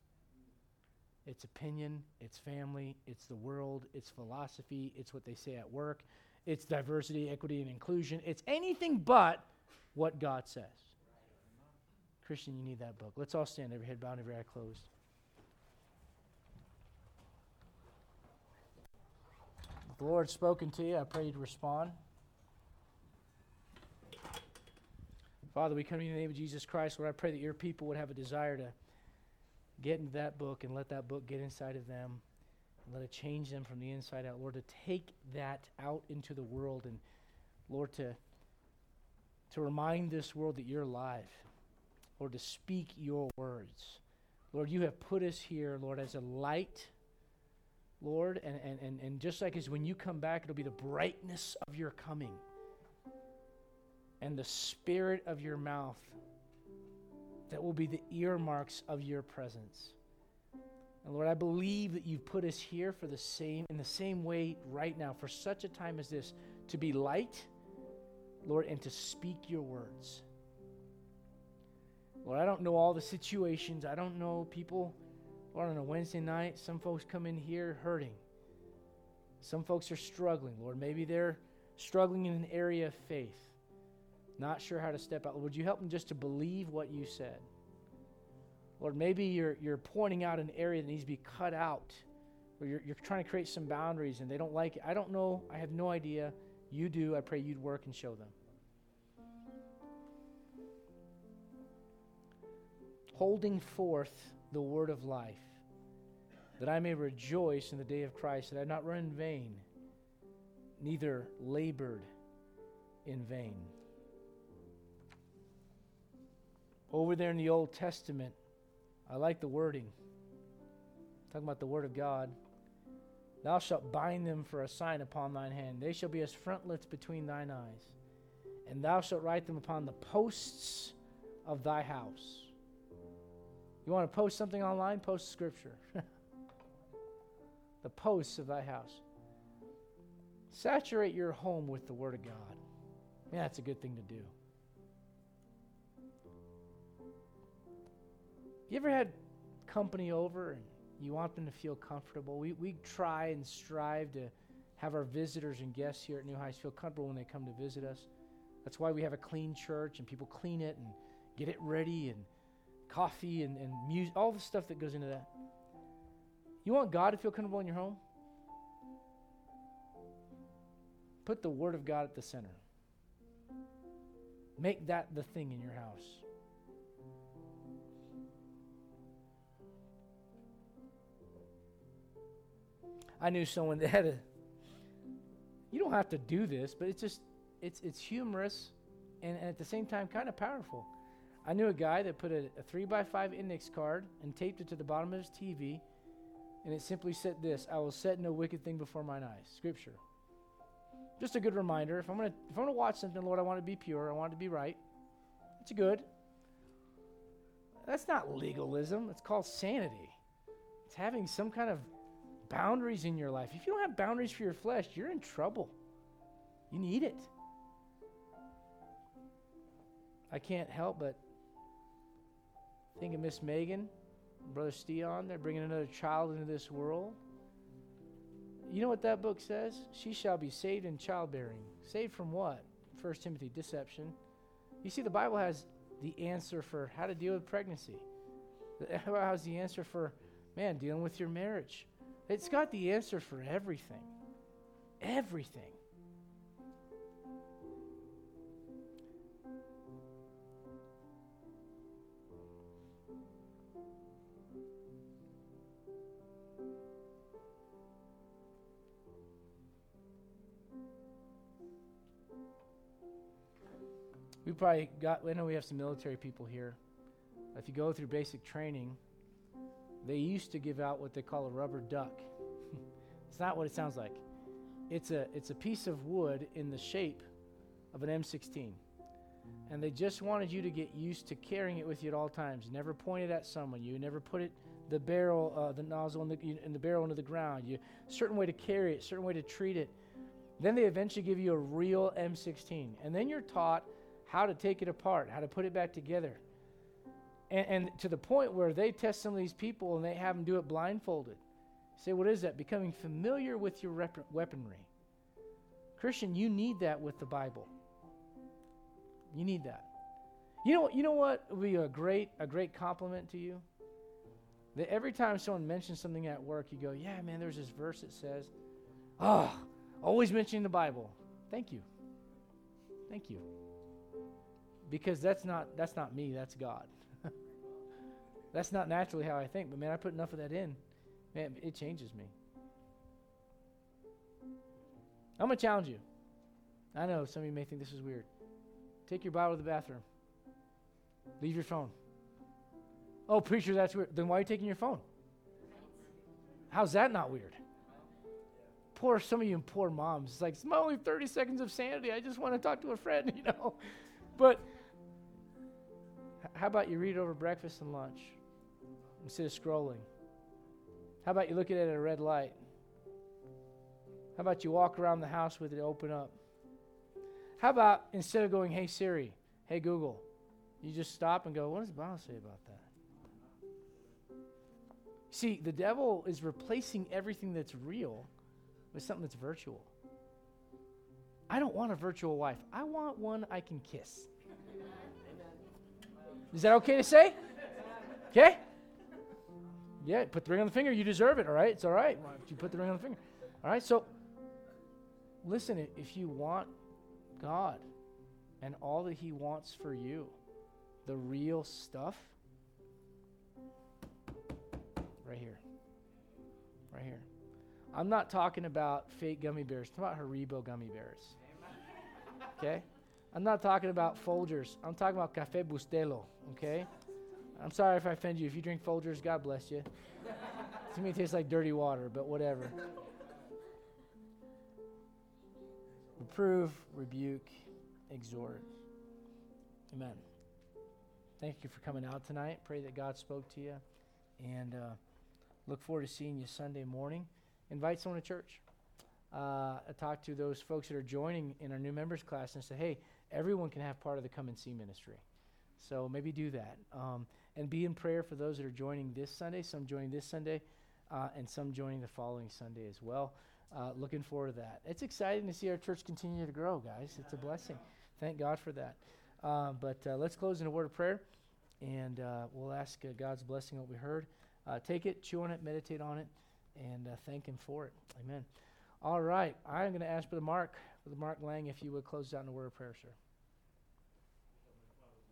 It's opinion, it's family, it's the world, it's philosophy, it's what they say at work, it's diversity, equity, and inclusion. It's anything but what God says. Christian, you need that book. Let's all stand, every head bowed, every eye closed. If the Lord's spoken to you, I pray you'd respond. Father, we come to you in the name of Jesus Christ. Lord, I pray that your people would have a desire to get into that book and let that book get inside of them and let it change them from the inside out. Lord, to take that out into the world and, Lord, to, to remind this world that you're alive Lord, to speak your words. Lord, you have put us here, Lord, as a light, Lord, and, and, and, and just like as when you come back, it'll be the brightness of your coming and the spirit of your mouth that will be the earmarks of your presence. And Lord, I believe that you've put us here for the same, in the same way right now, for such a time as this, to be light, Lord, and to speak your words. Lord, I don't know all the situations. I don't know people. Lord, on a Wednesday night, some folks come in here hurting. Some folks are struggling. Lord, maybe they're struggling in an area of faith, not sure how to step out. Would you help them just to believe what you said? Lord, maybe you're, you're pointing out an area that needs to be cut out, or you're, you're trying to create some boundaries and they don't like it. I don't know. I have no idea. You do. I pray you'd work and show them. Holding forth the word of life, that I may rejoice in the day of Christ, that I have not run in vain, neither labored in vain. Over there in the Old Testament, I like the wording. Talking about the word of God. Thou shalt bind them for a sign upon thine hand. They shall be as frontlets between thine eyes. And thou shalt write them upon the posts of thy house. You want to post something online? Post scripture. the posts of thy house. Saturate your home with the Word of God. Yeah, that's a good thing to do. You ever had company over and you want them to feel comfortable? We, we try and strive to have our visitors and guests here at New Heights feel comfortable when they come to visit us. That's why we have a clean church and people clean it and get it ready and coffee and, and music, all the stuff that goes into that. You want God to feel comfortable in your home? Put the Word of God at the center. Make that the thing in your house. I knew someone that had a. You don't have to do this, but it's just it's it's humorous, and, and at the same time kind of powerful. I knew a guy that put a, a three by five index card and taped it to the bottom of his TV, and it simply said this: "I will set no wicked thing before mine eyes." Scripture. Just a good reminder. If I'm gonna if I'm gonna watch something, Lord, I want to be pure. I want to be right. It's good. That's not legalism. It's called sanity. It's having some kind of boundaries in your life. If you don't have boundaries for your flesh, you're in trouble. You need it. I can't help but think of Miss Megan, Brother Steon. They're bringing another child into this world. You know what that book says? She shall be saved in childbearing. Saved from what? First Timothy, deception. You see, the Bible has the answer for how to deal with pregnancy. It has the answer for, man, dealing with your marriage. It's got the answer for everything. Everything. We probably got, I know we have some military people here. If you go through basic training, they used to give out what they call a rubber duck. it's not what it sounds like. It's a, it's a piece of wood in the shape of an M16. And they just wanted you to get used to carrying it with you at all times. Never point it at someone. You never put it the barrel, uh, the nozzle in the, in the barrel into the ground. You certain way to carry it, certain way to treat it. Then they eventually give you a real M16, and then you're taught how to take it apart, how to put it back together. And, and to the point where they test some of these people and they have them do it blindfolded. say, what is that? Becoming familiar with your rep- weaponry. Christian, you need that with the Bible. You need that. You know, what you know what would be a great, a great compliment to you? That every time someone mentions something at work, you go, yeah, man, there's this verse that says, oh, always mentioning the Bible. Thank you. Thank you because that's not that's not me that's god. That's not naturally how i think but man i put enough of that in. Man it changes me. I'm going to challenge you. I know some of you may think this is weird. Take your bible to the bathroom. Leave your phone. Oh preacher that's weird. Then why are you taking your phone? How's that not weird? Poor some of you poor moms. It's like it's my only 30 seconds of sanity. I just want to talk to a friend you know? But how about you read over breakfast and lunch instead of scrolling? How about you look at it at a red light? How about you walk around the house with it open up? How about instead of going, hey Siri, hey Google, you just stop and go, what does the Bible say about that? See, the devil is replacing everything that's real with something that's virtual. I don't want a virtual wife. I want one I can kiss. Is that okay to say? Okay? Yeah, put the ring on the finger. You deserve it, all right? It's all right. You put the ring on the finger. All right? So, listen, if you want God and all that He wants for you, the real stuff, right here. Right here. I'm not talking about fake gummy bears. I'm talking about Haribo gummy bears. Okay? I'm not talking about Folgers. I'm talking about Cafe Bustelo, okay? I'm sorry if I offend you. If you drink Folgers, God bless you. to me, it tastes like dirty water, but whatever. Reprove, rebuke, exhort. Amen. Thank you for coming out tonight. Pray that God spoke to you. And uh, look forward to seeing you Sunday morning. Invite someone to church. Uh, talk to those folks that are joining in our new members class and say, hey, everyone can have part of the come and see ministry. So maybe do that. Um, and be in prayer for those that are joining this Sunday, some joining this Sunday, uh, and some joining the following Sunday as well. Uh, looking forward to that. It's exciting to see our church continue to grow, guys. It's a blessing. Thank God for that. Uh, but uh, let's close in a word of prayer, and uh, we'll ask uh, God's blessing on what we heard. take it, chew on it, meditate on it, and thank Him for it. Amen. All right. I'm going to ask Brother Mark, Brother Mark Lang, if you would close out in a word of prayer, sir.